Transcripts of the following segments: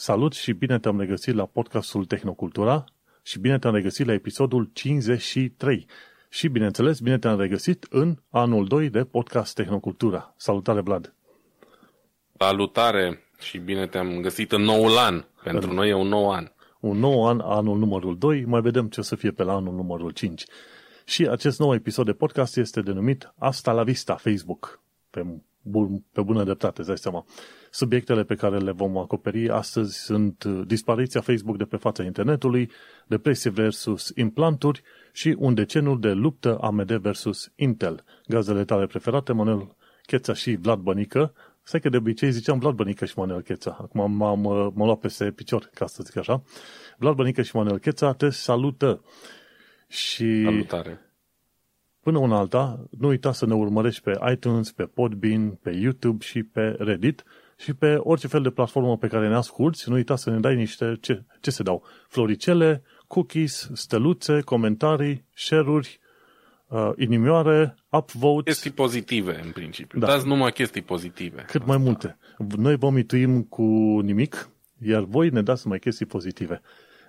Salut și bine te-am regăsit la podcastul Tehnocultura și bine te-am regăsit la episodul 53. Și bineînțeles, bine te-am regăsit în anul 2 de podcast Tehnocultura. Salutare, Vlad! Salutare și bine te-am găsit în noul an. Pentru noi e un nou an. Un nou an, anul numărul 2, mai vedem ce o să fie pe la anul numărul 5. Și acest nou episod de podcast este denumit Asta la Vista Facebook. Pe, bun, pe bună dreptate, îți dai seama. Subiectele pe care le vom acoperi astăzi sunt dispariția Facebook de pe fața internetului, depresie versus implanturi și un decenul de luptă AMD versus Intel. Gazele tale preferate, Manuel Cheța și Vlad Bănică. Stai că de obicei ziceam Vlad Bănică și Manuel Cheța. Acum m-am, m-am luat peste picior, ca să zic așa. Vlad Bănică și Manuel Cheța te salută. Și Salutare! Până una alta, nu uita să ne urmărești pe iTunes, pe Podbean, pe YouTube și pe Reddit și pe orice fel de platformă pe care ne asculti, nu uita să ne dai niște, ce, ce se dau, floricele, cookies, steluțe, comentarii, share-uri, uh, inimioare, upvotes. Chestii pozitive, în principiu. Da. Dați numai chestii pozitive. Cât mai multe. Noi vă mituim cu nimic, iar voi ne dați mai chestii pozitive.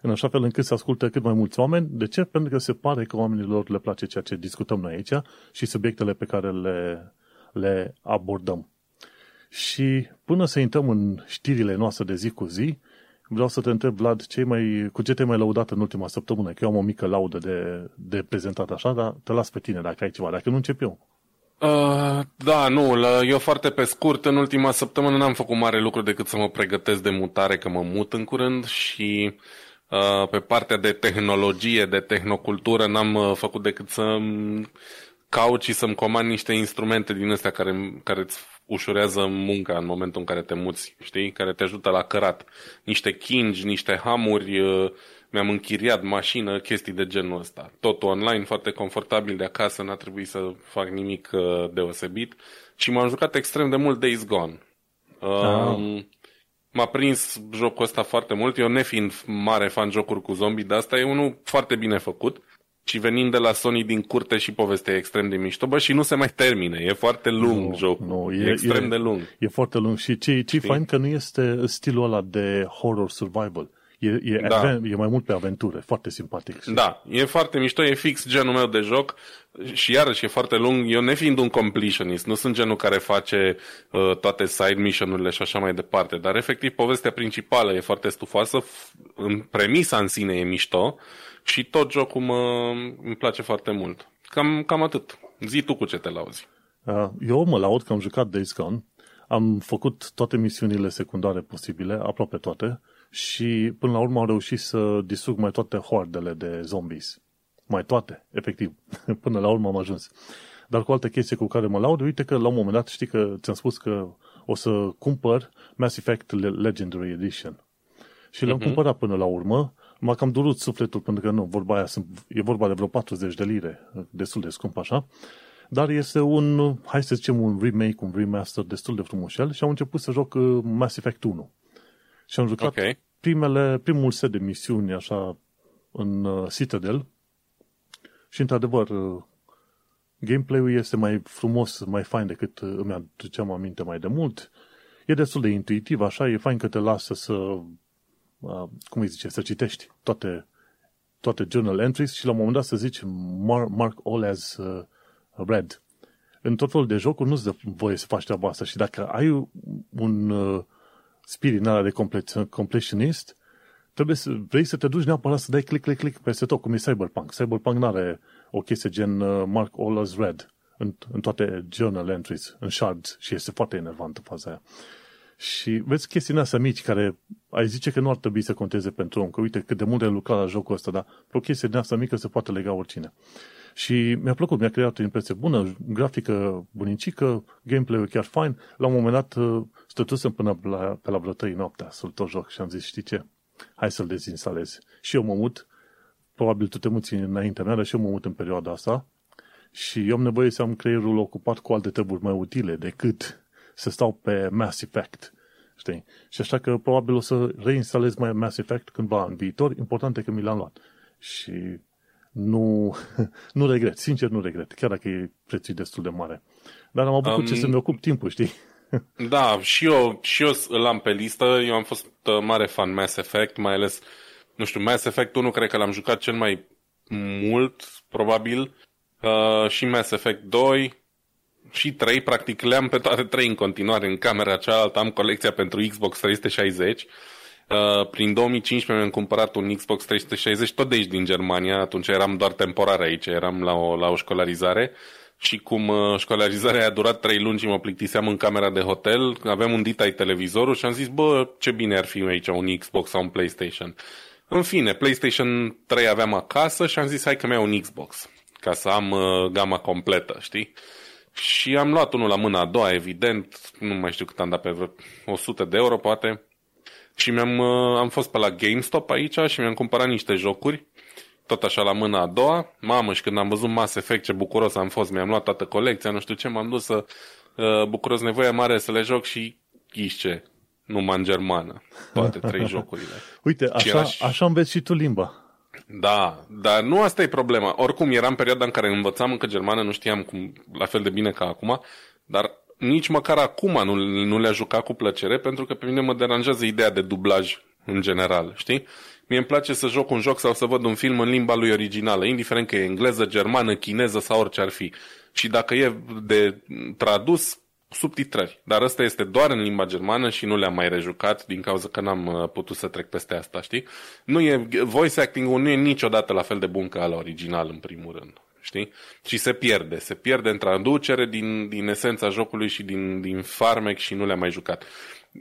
În așa fel încât să ascultă cât mai mulți oameni. De ce? Pentru că se pare că oamenilor le place ceea ce discutăm noi aici și subiectele pe care le, le abordăm. Și până să intrăm în știrile noastre de zi cu zi, vreau să te întreb, Vlad, ce mai, cu ce te-ai mai laudat în ultima săptămână? Că eu am o mică laudă de, de prezentat așa, dar te las pe tine dacă ai ceva, dacă nu încep eu. Uh, da, nu, la, eu foarte pe scurt, în ultima săptămână n-am făcut mare lucru decât să mă pregătesc de mutare, că mă mut în curând și uh, pe partea de tehnologie, de tehnocultură, n-am uh, făcut decât să caut și să-mi comand niște instrumente din astea care, care îți ușurează munca în momentul în care te muți, știi? Care te ajută la cărat. Niște kingi, niște hamuri, uh, mi-am închiriat mașină, chestii de genul ăsta. Totul online, foarte confortabil de acasă, n-a trebuit să fac nimic uh, deosebit. Și m-am jucat extrem de mult Days Gone. Ah. Um, m-a prins jocul ăsta foarte mult. Eu nefiind mare fan jocuri cu zombie, dar asta e unul foarte bine făcut și venind de la Sony din curte și povestea e extrem de mișto, bă, și nu se mai termine, e foarte lung nu, jocul, nu, e, e extrem e, de lung. E foarte lung și ce e fain că nu este stilul ăla de horror survival. E, e, da. aven, e mai mult pe aventură, foarte simpatic. Da, e foarte mișto, e fix genul meu de joc și iarăși e foarte lung. Eu nefiind un completionist, nu sunt genul care face uh, toate side mission-urile și așa mai departe, dar efectiv povestea principală e foarte stufoasă, în premisa în sine e mișto, și tot jocul mă, îmi place foarte mult. Cam, cam atât. Zi tu cu ce te lauzi. Uh, eu mă laud că am jucat Days Gone. Am făcut toate misiunile secundare posibile, aproape toate, și până la urmă am reușit să distrug mai toate hoardele de zombies. Mai toate, efectiv. până la urmă am ajuns. Dar cu altă chestie cu care mă laud, uite că la un moment dat știi că ți-am spus că o să cumpăr Mass Effect Legendary Edition. Și l-am uh-huh. cumpărat până la urmă M-a cam durut sufletul, pentru că nu, vorba aia, sunt, e vorba de vreo 40 de lire, destul de scump așa, dar este un, hai să zicem, un remake, un remaster destul de frumușel și am început să joc uh, Mass Effect 1. Și am jucat okay. primele, primul set de misiuni, așa, în uh, Citadel și, într-adevăr, uh, gameplay-ul este mai frumos, mai fain decât îmi aduceam aminte mai de mult. E destul de intuitiv, așa, e fain că te lasă să uh, cum îi zice, să citești toate, toate journal entries și la un moment dat să zici mark, mark all as uh, read. În tot felul de jocuri nu-ți dă voie să faci treaba asta și dacă ai un uh, spirit ăla de completionist, trebuie să vrei să te duci neapărat să dai click, click, click peste tot, cum e Cyberpunk. Cyberpunk nu are o chestie gen uh, mark all as read în, în toate journal entries, în shards și este foarte enervantă faza aia. Și vezi chestiile astea mici care ai zice că nu ar trebui să conteze pentru om, că uite cât de mult ai lucrat la jocul ăsta, dar pe o chestie din asta mică se poate lega oricine. Și mi-a plăcut, mi-a creat o impresie bună, grafică bunicică, gameplay-ul chiar fain. La un moment dat uh, stătusem până la, pe la vreo 3 noaptea să-l tot joc și am zis, știi ce? Hai să-l dezinstalez. Și eu mă mut, probabil tu te muți înaintea mea, dar și eu mă mut în perioada asta și eu am nevoie să am creierul ocupat cu alte treburi mai utile decât să stau pe Mass Effect. Știi? Și așa că probabil o să reinstalez mai Mass Effect cândva în viitor. Important e că mi l-am luat. Și nu, nu regret, sincer nu regret, chiar dacă e prețul destul de mare. Dar am avut um, ce să-mi ocup timpul, știi? da, și eu, și eu îl am pe listă. Eu am fost uh, mare fan Mass Effect, mai ales, nu știu, Mass Effect 1 cred că l-am jucat cel mai mult, probabil. Uh, și Mass Effect 2 și 3, practic le-am pe toate 3 în continuare în camera cealaltă. Am colecția pentru Xbox 360. Uh, prin 2015 mi-am cumpărat un Xbox 360 tot de aici din Germania, atunci eram doar temporar aici, eram la o, la o școlarizare și cum uh, școlarizarea a durat 3 luni și mă plictiseam în camera de hotel, aveam un ai televizorul și am zis, bă, ce bine ar fi aici un Xbox sau un PlayStation. În fine, PlayStation 3 aveam acasă și am zis, hai că mi-au un Xbox, ca să am uh, gama completă, știi? Și am luat unul la mâna a doua, evident, nu mai știu cât am dat pe 100 de euro, poate, și mi-am, uh, am fost pe la GameStop aici și mi-am cumpărat niște jocuri, tot așa la mâna a doua. Mamă, și când am văzut Mass Effect, ce bucuros am fost, mi-am luat toată colecția, nu știu ce, m-am dus să uh, bucuros nevoie mare să le joc și ghiște, numai în germană, toate trei jocurile. Uite, așa, erași... așa înveți și tu limba. Da, dar nu asta e problema. Oricum, era în perioada în care învățam încă germană, nu știam cum, la fel de bine ca acum, dar nici măcar acum nu, nu le-a jucat cu plăcere, pentru că pe mine mă deranjează ideea de dublaj în general, știi? Mie îmi place să joc un joc sau să văd un film în limba lui originală, indiferent că e engleză, germană, chineză sau orice ar fi. Și dacă e de tradus, subtitrări. Dar ăsta este doar în limba germană și nu le-am mai rejucat din cauza că n-am uh, putut să trec peste asta, știi? Nu e, voice acting-ul nu e niciodată la fel de bun ca la original, în primul rând știi? Și se pierde, se pierde în traducere din, din esența jocului și din, din farmec și nu le-am mai jucat.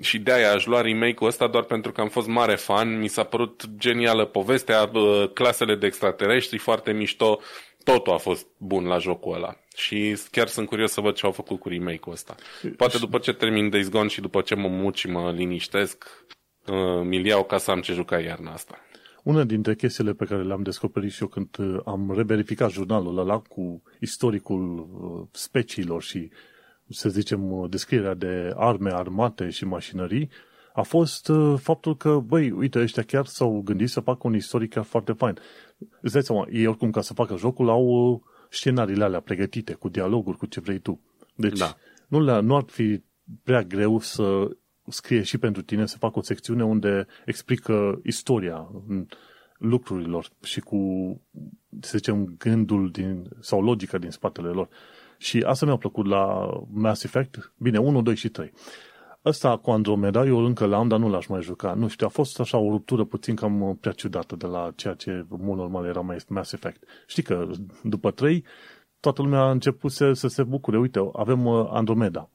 Și de-aia aș lua remake-ul ăsta doar pentru că am fost mare fan, mi s-a părut genială povestea, clasele de extraterestri foarte mișto, totul a fost bun la jocul ăla. Și chiar sunt curios să văd ce au făcut cu remake-ul ăsta. Poate după ce termin Days Gone și după ce mă mut și mă liniștesc, uh, mi-l iau ca să am ce juca iarna asta. Una dintre chestiile pe care le-am descoperit și eu când uh, am reverificat jurnalul ăla cu istoricul uh, speciilor și, să zicem, uh, descrierea de arme, armate și mașinării, a fost faptul că, băi, uite, ăștia chiar s-au gândit să facă un istoric chiar foarte fain. Îți dai seama, ei oricum ca să facă jocul au scenariile alea pregătite, cu dialoguri, cu ce vrei tu. Deci da. nu, le, nu ar fi prea greu să scrie și pentru tine să facă o secțiune unde explică istoria lucrurilor și cu, să zicem, gândul din, sau logica din spatele lor. Și asta mi-a plăcut la Mass Effect. Bine, 1, 2 și 3. Ăsta cu Andromeda, eu încă l-am, dar nu l-aș mai juca. Nu știu, a fost așa o ruptură puțin cam prea ciudată de la ceea ce mult normal era Mass Effect. Știi că după 3, toată lumea a început să, să se bucure. Uite, avem uh, Andromeda.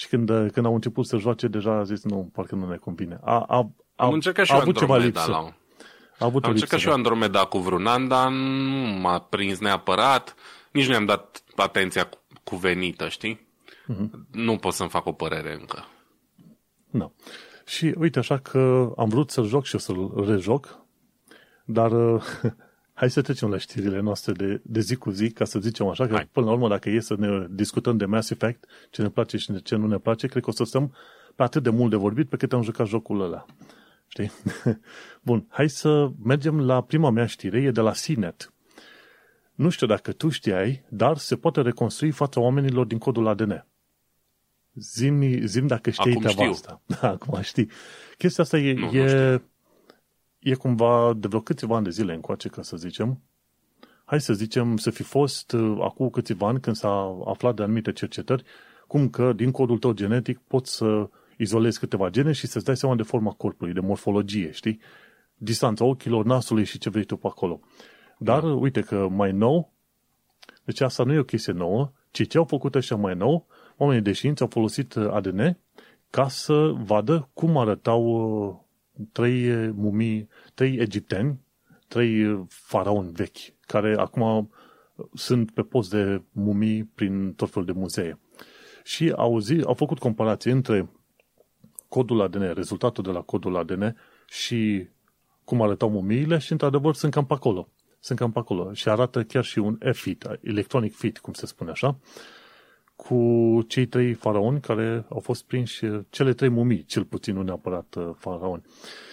Și când, când au început să joace, deja a zis, nu, parcă nu ne convine. A, a, a, Am încercat și a avut ceva lipsă. La... A avut Am încercat și eu da. Andromeda cu vreun an, dar nu m-a prins neapărat. Nici nu i-am dat atenția cuvenită, știi? Uh-huh. Nu pot să-mi fac o părere încă. Nu. No. Și uite, așa că am vrut să-l joc și eu să-l rejoc, dar Hai să trecem la știrile noastre de, de zi cu zi, ca să zicem așa, că Hai. până la urmă, dacă e să ne discutăm de Mass Effect, ce ne place și ce nu ne place, cred că o să stăm pe atât de mult de vorbit pe cât am jucat jocul ăla. Știi? Bun, hai să mergem la prima mea știre, e de la CNET. Nu știu dacă tu știai, dar se poate reconstrui fața oamenilor din codul ADN. Zim, zim dacă știi treaba asta. Da, acum știi. Chestia asta e, nu, e, nu e cumva de vreo câțiva ani de zile încoace, ca să zicem, hai să zicem, să fi fost uh, acum câțiva ani când s-a aflat de anumite cercetări, cum că din codul tău genetic poți să izolezi câteva gene și să-ți dai seama de forma corpului, de morfologie, știi? Distanța ochilor, nasului și ce vrei tu pe acolo. Dar uite că mai nou, deci asta nu e o chestie nouă, ci ce au făcut ăștia mai nou, oamenii de știință au folosit uh, ADN ca să vadă cum arătau uh, trei mumii, trei egipteni, trei faraoni vechi, care acum sunt pe post de mumii prin tot felul de muzee. Și au, zi, au făcut comparații între codul ADN, rezultatul de la codul ADN și cum arătau mumiile și într-adevăr sunt cam pe acolo. Sunt cam pe acolo și arată chiar și un F-fit, electronic fit, cum se spune așa, cu cei trei faraoni care au fost prinși, cele trei mumii, cel puțin, nu neapărat uh, faraoni.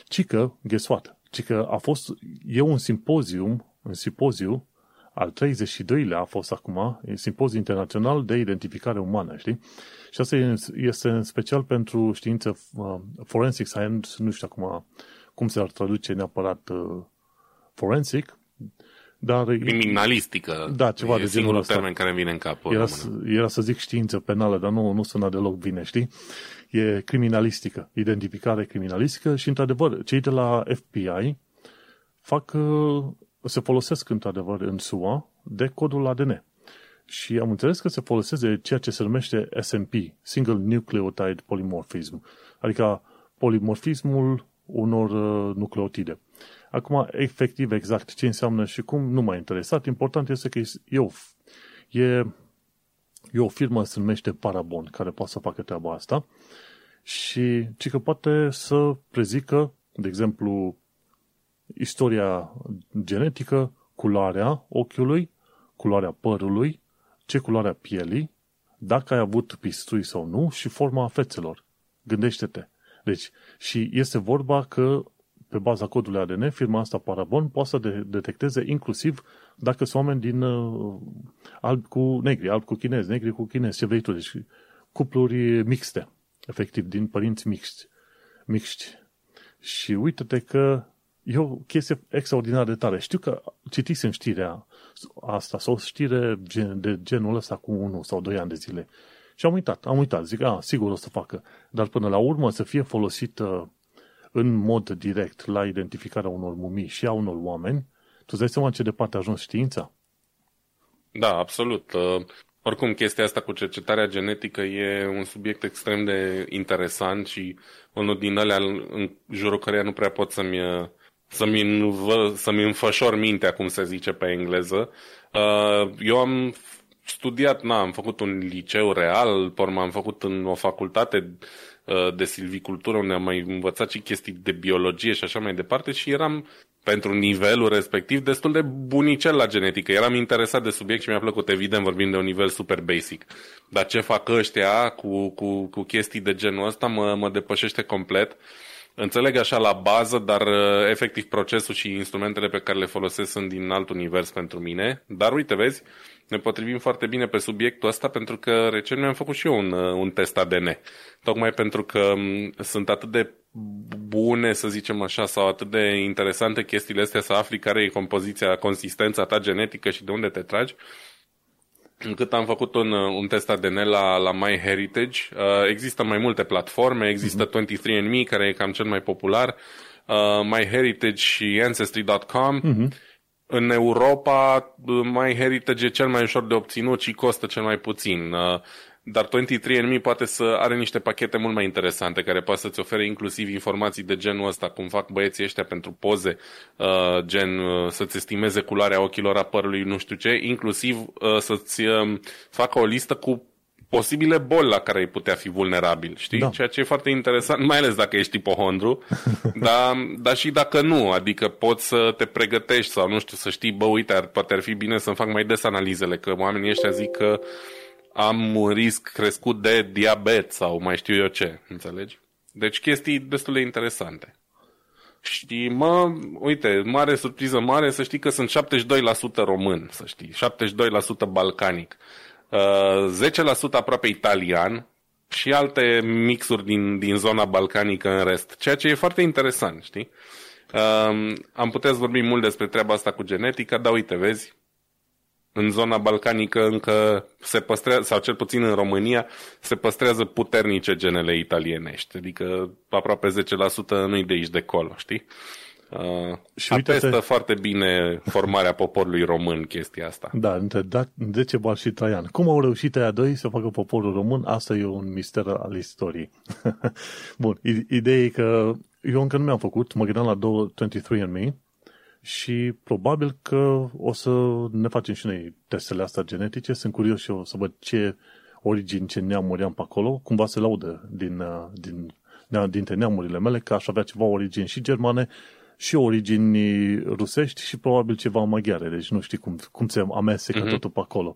Ci că, guess what? Ci că a fost, e un simpozium, un simpoziu Al 32-lea a fost acum Simpoziul Internațional de Identificare Umană, știi? Și asta este în special pentru știință uh, forensic science, nu știu acum cum se ar traduce neapărat uh, forensic, dar... Criminalistică. Da, ceva e de genul ăsta. termen care vine în cap. Era, era să zic știință penală, dar nu, nu sună deloc bine, știi? E criminalistică, identificare criminalistică și, într-adevăr, cei de la FBI fac, uh, se folosesc, într-adevăr, în SUA de codul ADN. Și am înțeles că se foloseze ceea ce se numește SNP, Single Nucleotide Polymorphism, adică polimorfismul unor uh, nucleotide. Acum, efectiv, exact ce înseamnă și cum, nu m-a interesat. Important este că e o, e, e o firmă, se numește Parabon, care poate să facă treaba asta și ci că poate să prezică, de exemplu, istoria genetică, culoarea ochiului, culoarea părului, ce culoarea pielii, dacă ai avut pistui sau nu și forma fețelor. Gândește-te. Deci, și este vorba că pe baza codului ADN, firma asta Parabon poate să de- detecteze inclusiv dacă sunt oameni din uh, alb cu negri, alb cu chinezi, negri cu chinezi, ce vrei tu, deci cupluri mixte, efectiv, din părinți mixti. mixti. Și uite-te că e o chestie extraordinar de tare. Știu că citisem știrea asta sau știre de genul ăsta cu unul sau doi ani de zile. Și am uitat, am uitat. Zic, a, sigur o să facă. Dar până la urmă să fie folosită în mod direct la identificarea unor mumii și a unor oameni, tu îți dai seama ce departe a ajuns știința? Da, absolut. Uh, oricum, chestia asta cu cercetarea genetică e un subiect extrem de interesant și unul din alea în jurul căreia nu prea pot să-mi, uh, să-mi, învă, să-mi înfășor mintea, cum se zice pe engleză. Uh, eu am studiat, na, am făcut un liceu real, porma am făcut în o facultate de silvicultură, unde am mai învățat și chestii de biologie și așa mai departe și eram pentru nivelul respectiv destul de bunicel la genetică. Eram interesat de subiect și mi-a plăcut, evident, vorbim de un nivel super basic. Dar ce fac ăștia cu, cu, cu chestii de genul ăsta mă, mă depășește complet. Înțeleg așa la bază, dar efectiv procesul și instrumentele pe care le folosesc sunt din alt univers pentru mine. Dar uite, vezi, ne potrivim foarte bine pe subiectul ăsta pentru că recent mi-am făcut și eu un, un test ADN. Tocmai pentru că sunt atât de bune, să zicem așa, sau atât de interesante chestiile astea să afli care e compoziția, consistența ta genetică și de unde te tragi, încât am făcut un, un test ADN la, la MyHeritage. Uh, există mai multe platforme, există uh-huh. 23andMe, care e cam cel mai popular, uh, MyHeritage și Ancestry.com. Uh-huh. În Europa, MyHeritage e cel mai ușor de obținut și costă cel mai puțin. Uh, dar 23andMe poate să are niște pachete mult mai interesante care poate să-ți ofere inclusiv informații de genul ăsta, cum fac băieții ăștia pentru poze, uh, gen uh, să-ți estimeze culoarea ochilor, a părului, nu știu ce, inclusiv uh, să-ți uh, facă o listă cu posibile boli la care ai putea fi vulnerabil, știi? Da. Ceea ce e foarte interesant, mai ales dacă ești tipohondru, dar, dar și dacă nu, adică poți să te pregătești sau nu știu, să știi, bă, uite, ar, poate ar fi bine să-mi fac mai des analizele, că oamenii ăștia zic că am un risc crescut de diabet sau mai știu eu ce, înțelegi? Deci chestii destul de interesante. Și mă, uite, mare surpriză mare să știi că sunt 72% român, să știi, 72% balcanic, uh, 10% aproape italian și alte mixuri din, din zona balcanică în rest, ceea ce e foarte interesant, știi? Uh, am putea să vorbim mult despre treaba asta cu genetica, dar uite, vezi, în zona balcanică încă se păstrează, sau cel puțin în România, se păstrează puternice genele italienești. Adică aproape 10% nu-i de aici de acolo, știi? Uh, și atestă uite foarte bine formarea poporului român chestia asta. Da, între Decebal și Traian. Cum au reușit aia doi să facă poporul român? Asta e un mister al istoriei. Bun, ideea e că eu încă nu mi-am făcut, mă gândeam la 23andMe, și probabil că o să ne facem și noi testele astea genetice. Sunt curios și eu să văd ce origini, ce neamuri am pe acolo. Cumva se laudă din, uh, din, dintre neamurile mele că aș avea ceva origini și germane și origini rusești și probabil ceva maghiare. Deci nu știi cum, cum se amestecă uh-huh. totul pe acolo.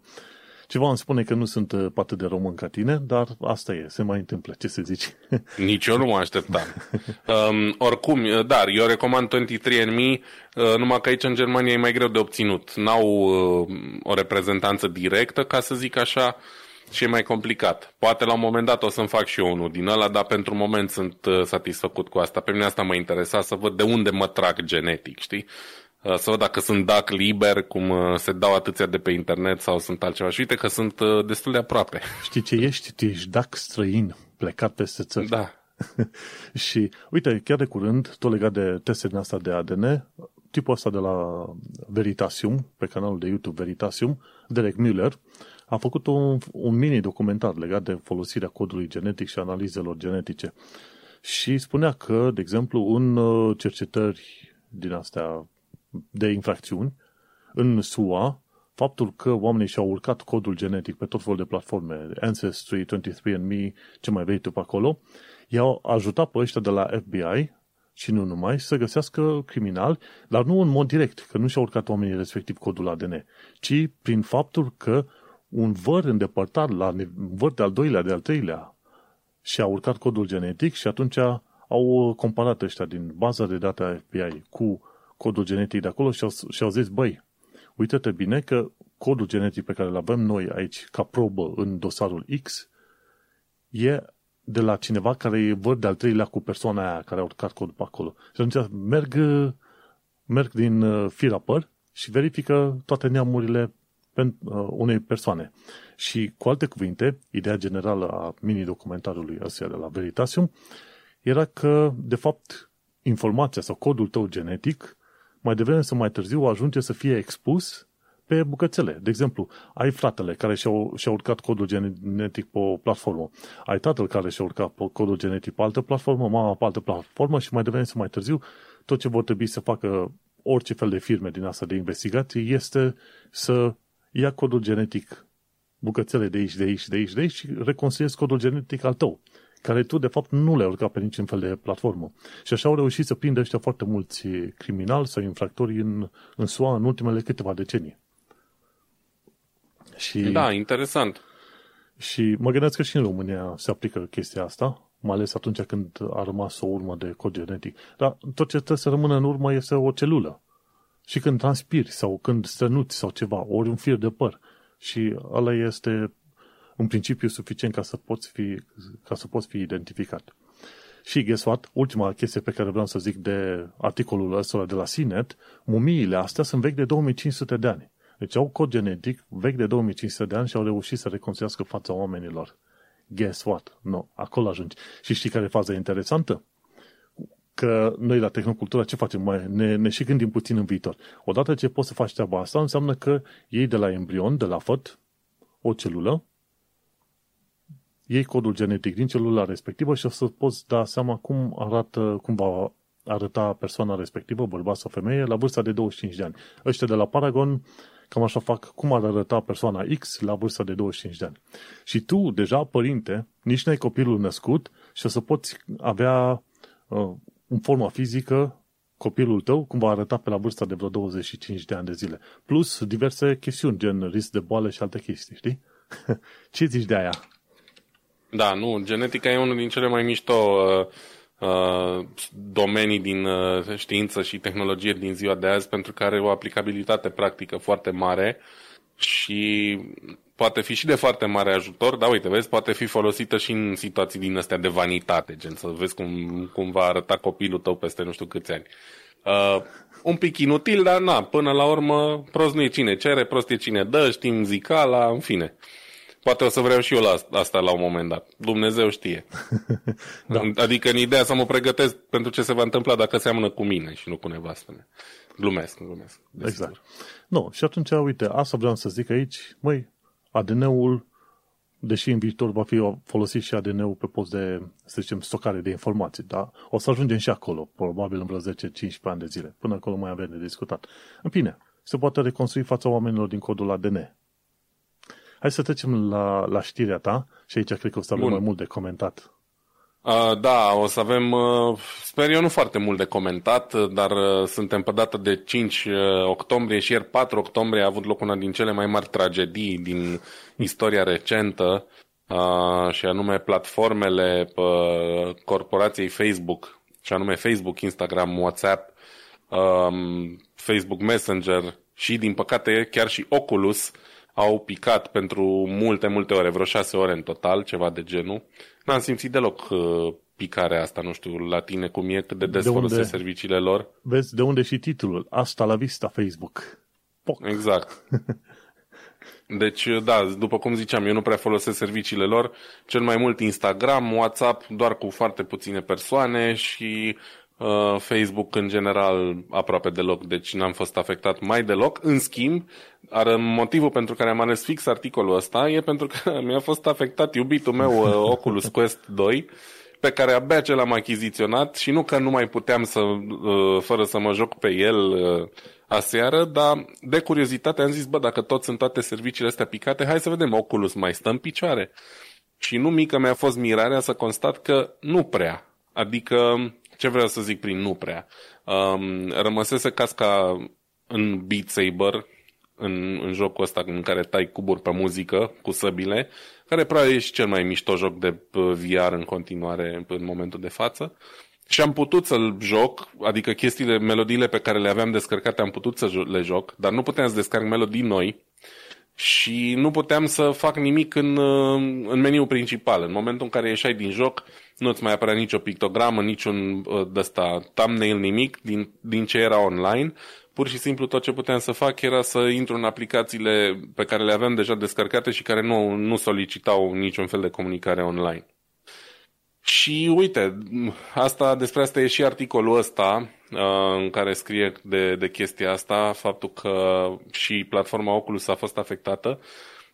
Ceva îmi spune că nu sunt uh, atât de român ca tine, dar asta e, se mai întâmplă. Ce să zici? Nici eu nu mă așteptam. um, oricum, uh, dar eu recomand 23andMe, uh, numai că aici în Germania e mai greu de obținut. N-au uh, o reprezentanță directă, ca să zic așa, și e mai complicat. Poate la un moment dat o să-mi fac și eu unul din ăla, dar pentru moment sunt uh, satisfăcut cu asta. Pe mine asta mă interesa să văd de unde mă trag genetic, știi? Uh, să văd dacă sunt DAC liber, cum uh, se dau atâția de pe internet sau sunt altceva. Și uite că sunt uh, destul de aproape. Știi ce ești? Tu ești DAC străin, plecat peste țări. Da. și uite, chiar de curând, tot legat de testele astea de ADN, tipul ăsta de la Veritasium, pe canalul de YouTube Veritasium, Derek Müller, a făcut un, un mini documentar legat de folosirea codului genetic și analizelor genetice. Și spunea că, de exemplu, în cercetări din astea de infracțiuni în SUA, faptul că oamenii și-au urcat codul genetic pe tot felul de platforme, Ancestry, 23andMe, ce mai vrei tu pe acolo, i-au ajutat pe ăștia de la FBI și nu numai să găsească criminali, dar nu în mod direct, că nu și-au urcat oamenii respectiv codul ADN, ci prin faptul că un văr îndepărtat la văr de al doilea, de al treilea și-a urcat codul genetic și atunci au comparat ăștia din baza de date a FBI cu codul genetic de acolo și au, și au zis, băi, uite-te bine că codul genetic pe care îl avem noi aici ca probă în dosarul X e de la cineva care e văd de-al treilea cu persoana aia care a urcat codul pe acolo. Și atunci merg, merg din uh, fira păr și verifică toate neamurile uh, unei persoane. Și cu alte cuvinte, ideea generală a mini-documentarului ăsta de la Veritasium era că, de fapt, informația sau codul tău genetic mai devreme sau mai târziu ajunge să fie expus pe bucățele. De exemplu, ai fratele care și-a, și-a urcat codul genetic pe o platformă, ai tatăl care și-a urcat codul genetic pe altă platformă, mama pe altă platformă și mai devreme sau mai târziu tot ce vor trebui să facă orice fel de firme din asta de investigație este să ia codul genetic bucățele de aici, de aici, de aici, de aici și reconstruiesc codul genetic al tău care tu, de fapt, nu le-ai urcat pe niciun fel de platformă. Și așa au reușit să prindă ăștia foarte mulți criminali sau infractori în, în SUA în ultimele câteva decenii. Și, da, interesant. Și mă gândesc că și în România se aplică chestia asta, mai ales atunci când a rămas o urmă de cod genetic. Dar tot ce trebuie să rămână în urmă este o celulă. Și când transpiri sau când strănuți sau ceva, ori un fir de păr. Și ăla este un principiu suficient ca să poți fi, ca să poți fi identificat. Și, guess what? Ultima chestie pe care vreau să zic de articolul ăsta de la CNET, mumiile astea sunt vechi de 2500 de ani. Deci au cod genetic vechi de 2500 de ani și au reușit să reconstruiască fața oamenilor. Guess what? No, acolo ajungi. Și știi care e faza interesantă? Că noi la Tehnocultura ce facem? Mai ne, ne și gândim puțin în viitor. Odată ce poți să faci treaba asta, înseamnă că iei de la embrion, de la făt, o celulă, iei codul genetic din celula respectivă și o să poți da seama cum arată, cum va arăta persoana respectivă, bărbat sau femeie, la vârsta de 25 de ani. Ăștia de la Paragon, cam așa fac cum ar arăta persoana X la vârsta de 25 de ani. Și tu, deja, părinte, nici n-ai copilul născut și o să poți avea uh, în forma fizică copilul tău, cum va arăta pe la vârsta de vreo 25 de ani de zile. Plus diverse chestiuni, gen risc de boală și alte chestii, știi? Ce zici de aia? Da, nu, genetica e unul din cele mai mișto uh, uh, domenii din uh, știință și tehnologie din ziua de azi, pentru că are o aplicabilitate practică foarte mare și poate fi și de foarte mare ajutor, dar uite, vezi, poate fi folosită și în situații din astea de vanitate, gen să vezi cum, cum va arăta copilul tău peste nu știu câți ani. Uh, un pic inutil, dar na, până la urmă, prost nu e cine cere, prost e cine dă, știm zicala, în fine. Uh, Poate o să vreau și eu la asta la un moment dat. Dumnezeu știe. da. Adică în ideea să mă pregătesc pentru ce se va întâmpla dacă seamănă cu mine și nu cu nevastă mea. Glumesc, glumesc. Desigur. Exact. Nu, și atunci, uite, asta vreau să zic aici, măi, ADN-ul, deși în viitor va fi folosit și ADN-ul pe post de, să zicem, stocare de informații, da? O să ajungem și acolo, probabil în vreo 10-15 ani de zile. Până acolo mai avem de discutat. În fine, se poate reconstrui fața oamenilor din codul ADN. Hai să trecem la, la știrea ta și aici cred că o să avem mai mult de comentat. Uh, da, o să avem, uh, sper eu, nu foarte mult de comentat, dar uh, suntem pe data de 5 uh, octombrie și ieri 4 octombrie a avut loc una din cele mai mari tragedii din istoria recentă, uh, și anume platformele uh, corporației Facebook, și anume Facebook, Instagram, WhatsApp, um, Facebook Messenger și, din păcate, chiar și Oculus au picat pentru multe, multe ore, vreo șase ore în total, ceva de genul. N-am simțit deloc uh, picarea asta, nu știu, la tine cum e, cât de des de folosesc serviciile lor. Vezi, de unde și titlul, Asta la vista Facebook. Poc. Exact. Deci, da, după cum ziceam, eu nu prea folosesc serviciile lor, cel mai mult Instagram, WhatsApp, doar cu foarte puține persoane și uh, Facebook în general aproape deloc, deci n-am fost afectat mai deloc. În schimb, ar, motivul pentru care am ales fix articolul ăsta e pentru că mi-a fost afectat iubitul meu uh, Oculus Quest 2, pe care abia ce l-am achiziționat și nu că nu mai puteam să, uh, fără să mă joc pe el uh, aseară, dar de curiozitate am zis, bă, dacă tot sunt toate serviciile astea picate, hai să vedem, Oculus mai stă în picioare. Și nu mică mi-a fost mirarea să constat că nu prea. Adică, ce vreau să zic prin nu prea? Um, rămăsese casca în Beat Saber, în, în jocul ăsta în care tai cuburi pe muzică cu săbile, care probabil e și cel mai mișto joc de uh, VR în continuare în momentul de față. Și am putut să-l joc, adică chestiile, melodiile pe care le aveam descărcate am putut să le joc, dar nu puteam să descarc melodii noi și nu puteam să fac nimic în, în meniul principal. În momentul în care ieșai din joc, nu-ți mai apărea nicio pictogramă, niciun uh, dăsta thumbnail, nimic din, din ce era online. Pur și simplu tot ce puteam să fac era să intru în aplicațiile pe care le aveam deja descărcate și care nu, nu solicitau niciun fel de comunicare online. Și uite, asta, despre asta e și articolul ăsta uh, în care scrie de, de chestia asta, faptul că și platforma Oculus a fost afectată.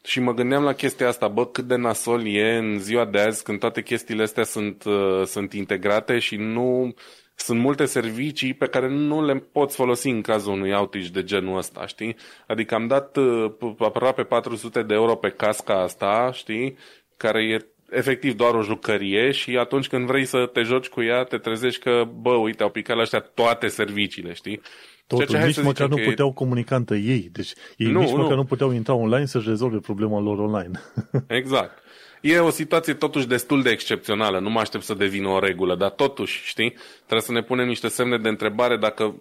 Și mă gândeam la chestia asta, bă, cât de nasol e în ziua de azi când toate chestiile astea sunt, uh, sunt integrate și nu sunt multe servicii pe care nu le poți folosi în cazul unui outage de genul ăsta, știi? Adică am dat uh, aproape 400 de euro pe casca asta, știi? Care e efectiv doar o jucărie și atunci când vrei să te joci cu ea, te trezești că, bă, uite, au picat la ăștia toate serviciile, știi? Totul, nici măcar nu puteau comunica între ei. Deci ei nu, nici nu. măcar nu puteau intra online să-și rezolve problema lor online. exact. E o situație totuși destul de excepțională, nu mă aștept să devină o regulă, dar totuși, știi, trebuie să ne punem niște semne de întrebare dacă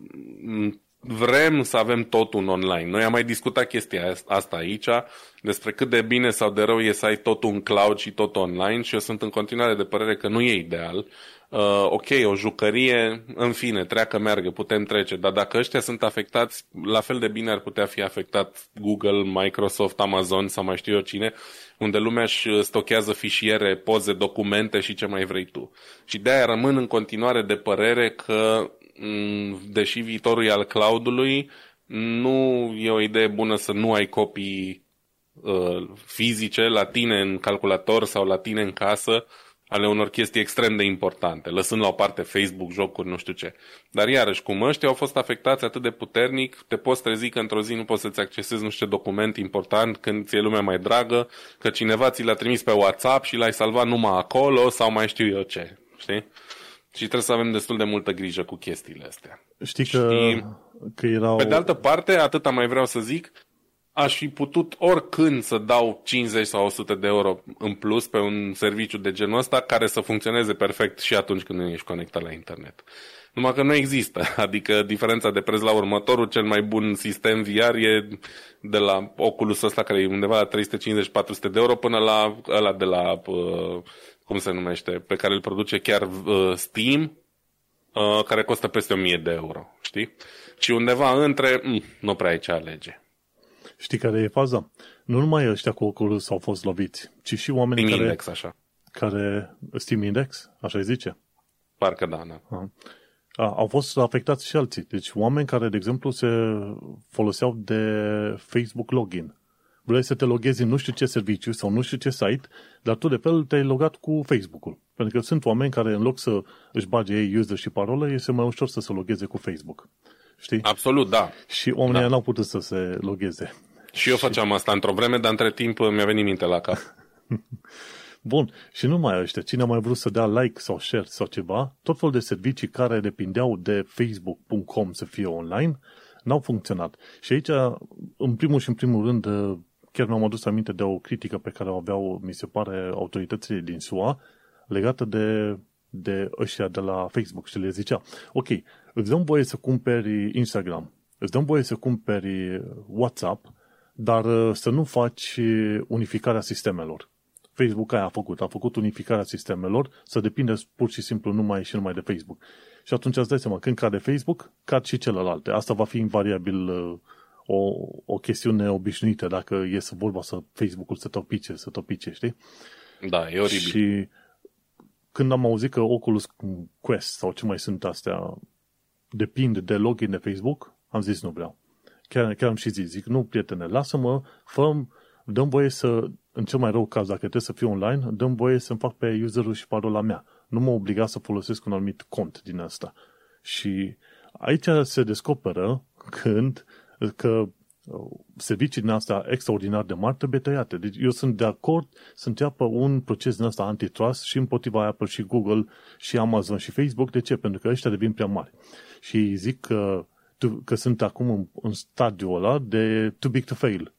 vrem să avem totul în online. Noi am mai discutat chestia asta aici, despre cât de bine sau de rău e să ai totul în cloud și tot online și eu sunt în continuare de părere că nu e ideal. Uh, ok, o jucărie, în fine, treacă, meargă, putem trece, dar dacă ăștia sunt afectați, la fel de bine ar putea fi afectat Google, Microsoft, Amazon sau mai știu eu cine, unde lumea își stochează fișiere, poze, documente și ce mai vrei tu. Și de-aia rămân în continuare de părere că Mm, deși viitorul e al cloudului, nu e o idee bună să nu ai copii uh, fizice la tine în calculator sau la tine în casă ale unor chestii extrem de importante, lăsând la o parte Facebook, jocuri, nu știu ce. Dar iarăși, cum ăștia au fost afectați atât de puternic, te poți trezi că într-o zi nu poți să-ți accesezi nu știu ce document important când ți-e lumea mai dragă, că cineva ți l-a trimis pe WhatsApp și l-ai salvat numai acolo sau mai știu eu ce. Știi? Și trebuie să avem destul de multă grijă cu chestiile astea. Știi că, și, că erau... Pe de altă parte, atâta mai vreau să zic, aș fi putut oricând să dau 50 sau 100 de euro în plus pe un serviciu de genul ăsta care să funcționeze perfect și atunci când nu ești conectat la internet. Numai că nu există. Adică diferența de preț la următorul, cel mai bun sistem VR e de la Oculus ăsta care e undeva la 350-400 de euro până la ăla de la uh, cum se numește, pe care îl produce chiar uh, Steam, uh, care costă peste 1000 de euro, știi? Și undeva între, mm, nu prea ai ce alege. Știi care e faza? Nu numai ăștia cu Oculus au fost loviți, ci și oamenii Steam care... Index, așa. Care, Steam Index, așa îi zice? Parcă da, da. A, au fost afectați și alții. Deci oameni care, de exemplu, se foloseau de Facebook Login vrei să te loghezi în nu știu ce serviciu sau nu știu ce site, dar tu de fel te-ai logat cu Facebook-ul. Pentru că sunt oameni care în loc să își bage ei user și parolă, este mai ușor să se logheze cu Facebook. Știi? Absolut, da. Și oamenii da. n-au putut să se logheze. Și eu făceam asta într-o vreme, dar între timp mi-a venit minte la cap. Bun, și nu mai ăștia, cine a mai vrut să dea like sau share sau ceva, tot felul de servicii care depindeau de facebook.com să fie online, n-au funcționat. Și aici, în primul și în primul rând, chiar mi-am adus aminte de o critică pe care o aveau, mi se pare, autoritățile din SUA, legată de, de ăștia de la Facebook și le zicea, ok, îți dăm voie să cumperi Instagram, îți dăm voie să cumperi WhatsApp, dar să nu faci unificarea sistemelor. Facebook aia a făcut, a făcut unificarea sistemelor să depinde pur și simplu numai și numai de Facebook. Și atunci îți dai seama, când cade Facebook, cad și celelalte. Asta va fi invariabil uh, o, o chestiune obișnuită dacă e să vorba să Facebook-ul să topice, să topice, știi? Da, e oribil. Și când am auzit că Oculus Quest sau ce mai sunt astea depind de login de Facebook, am zis nu vreau. Chiar, chiar am și zis, zic, nu, prietene, lasă-mă, fă dăm voie să, în cel mai rău caz, dacă trebuie să fiu online, dăm voie să-mi fac pe userul și parola mea. Nu mă obliga să folosesc un anumit cont din asta. Și aici se descoperă când că servicii din astea extraordinar de mari trebuie tăiate. Deci eu sunt de acord să înceapă un proces din asta antitrust și împotriva Apple și Google și Amazon și Facebook. De ce? Pentru că ăștia devin prea mari. Și zic că, că sunt acum în, în stadiul ăla de too big to fail.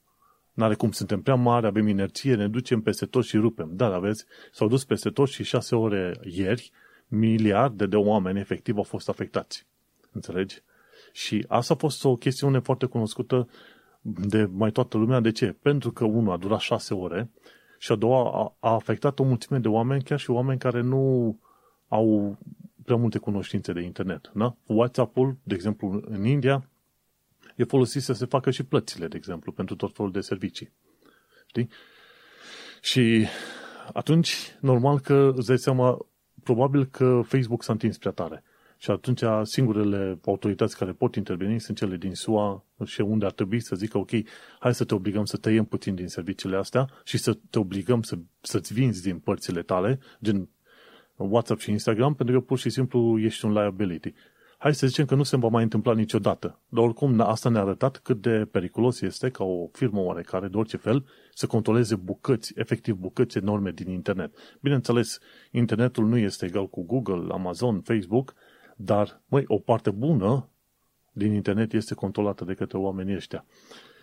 N-are cum, suntem prea mari, avem inerție, ne ducem peste tot și rupem. Dar aveți, s-au dus peste tot și șase ore ieri, miliarde de oameni efectiv au fost afectați. Înțelegi? Și asta a fost o chestiune foarte cunoscută de mai toată lumea. De ce? Pentru că unul a durat șase ore și a doua a, a afectat o mulțime de oameni, chiar și oameni care nu au prea multe cunoștințe de internet. Da? WhatsApp-ul, de exemplu, în India, e folosit să se facă și plățile, de exemplu, pentru tot felul de servicii. Știi? Și atunci, normal că îți dai seama, probabil că Facebook s-a întins prea tare. Și atunci singurele autorități care pot interveni sunt cele din SUA și unde ar trebui să zică, ok, hai să te obligăm să tăiem puțin din serviciile astea și să te obligăm să, să-ți vinzi din părțile tale, gen WhatsApp și Instagram, pentru că pur și simplu ești un liability. Hai să zicem că nu se va mai întâmpla niciodată. Dar oricum asta ne-a arătat cât de periculos este ca o firmă oarecare, de orice fel, să controleze bucăți, efectiv bucăți enorme din internet. Bineînțeles, internetul nu este egal cu Google, Amazon, Facebook, dar, măi, o parte bună din internet este controlată de către oamenii ăștia.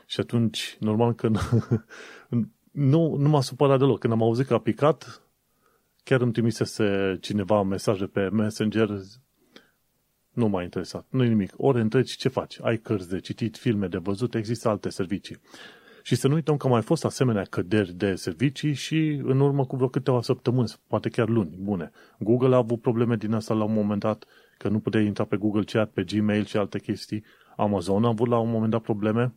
Și atunci, normal că nu, nu m-a supărat deloc. Când am auzit că a picat, chiar îmi trimisese cineva mesaje pe Messenger, nu m-a interesat, nu nimic. Ori întregi, ce faci? Ai cărți de citit, filme de văzut, există alte servicii. Și să nu uităm că mai fost asemenea căderi de servicii și în urmă cu vreo câteva săptămâni, poate chiar luni, bune. Google a avut probleme din asta la un moment dat, că nu puteai intra pe Google Chat, pe Gmail și alte chestii. Amazon a avut la un moment dat probleme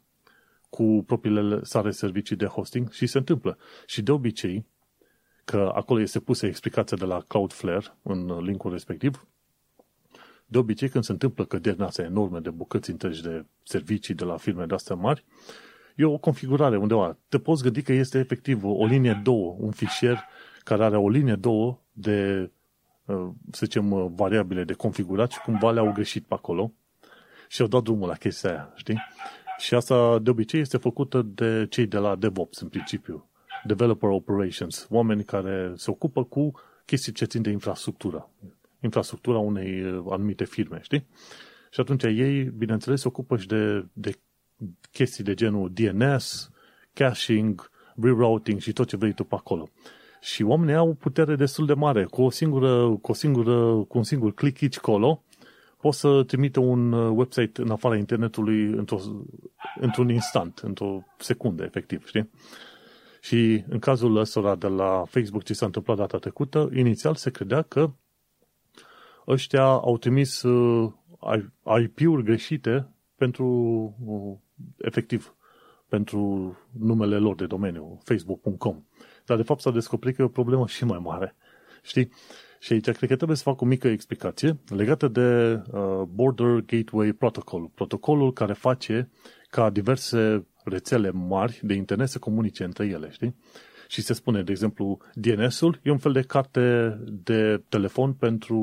cu propriile sale servicii de hosting și se întâmplă. Și de obicei, că acolo este pusă explicația de la Cloudflare în linkul respectiv, de obicei când se întâmplă căderi astea enorme de bucăți întregi de servicii de la firme de astea mari, e o configurare undeva. Te poți gândi că este efectiv o linie două, un fișier care are o linie două de Uh, să zicem, uh, variabile de configurat și cumva le-au greșit pe acolo și au dat drumul la chestia aia, știi? Și asta de obicei este făcută de cei de la DevOps în principiu, Developer Operations, oameni care se ocupă cu chestii ce țin de infrastructură, infrastructura unei uh, anumite firme, știi? Și atunci ei, bineînțeles, se ocupă și de, de chestii de genul DNS, caching, rerouting și tot ce vrei tu pe acolo. Și oamenii au putere destul de mare. Cu, o singură, cu, o singură, cu un singur click aici colo, poți să trimite un uh, website în afara internetului într-o, într-un instant, într-o secundă, efectiv, știi? Și în cazul ăsta de la Facebook ce s-a întâmplat data trecută, inițial se credea că ăștia au trimis uh, IP-uri greșite pentru, uh, efectiv, pentru numele lor de domeniu, facebook.com. Dar de fapt s-a descoperit că e o problemă și mai mare. Știi? Și aici cred că trebuie să fac o mică explicație legată de uh, Border Gateway Protocol, protocolul care face ca diverse rețele mari de internet să comunice între ele, știi? Și se spune, de exemplu, DNS-ul e un fel de carte de telefon pentru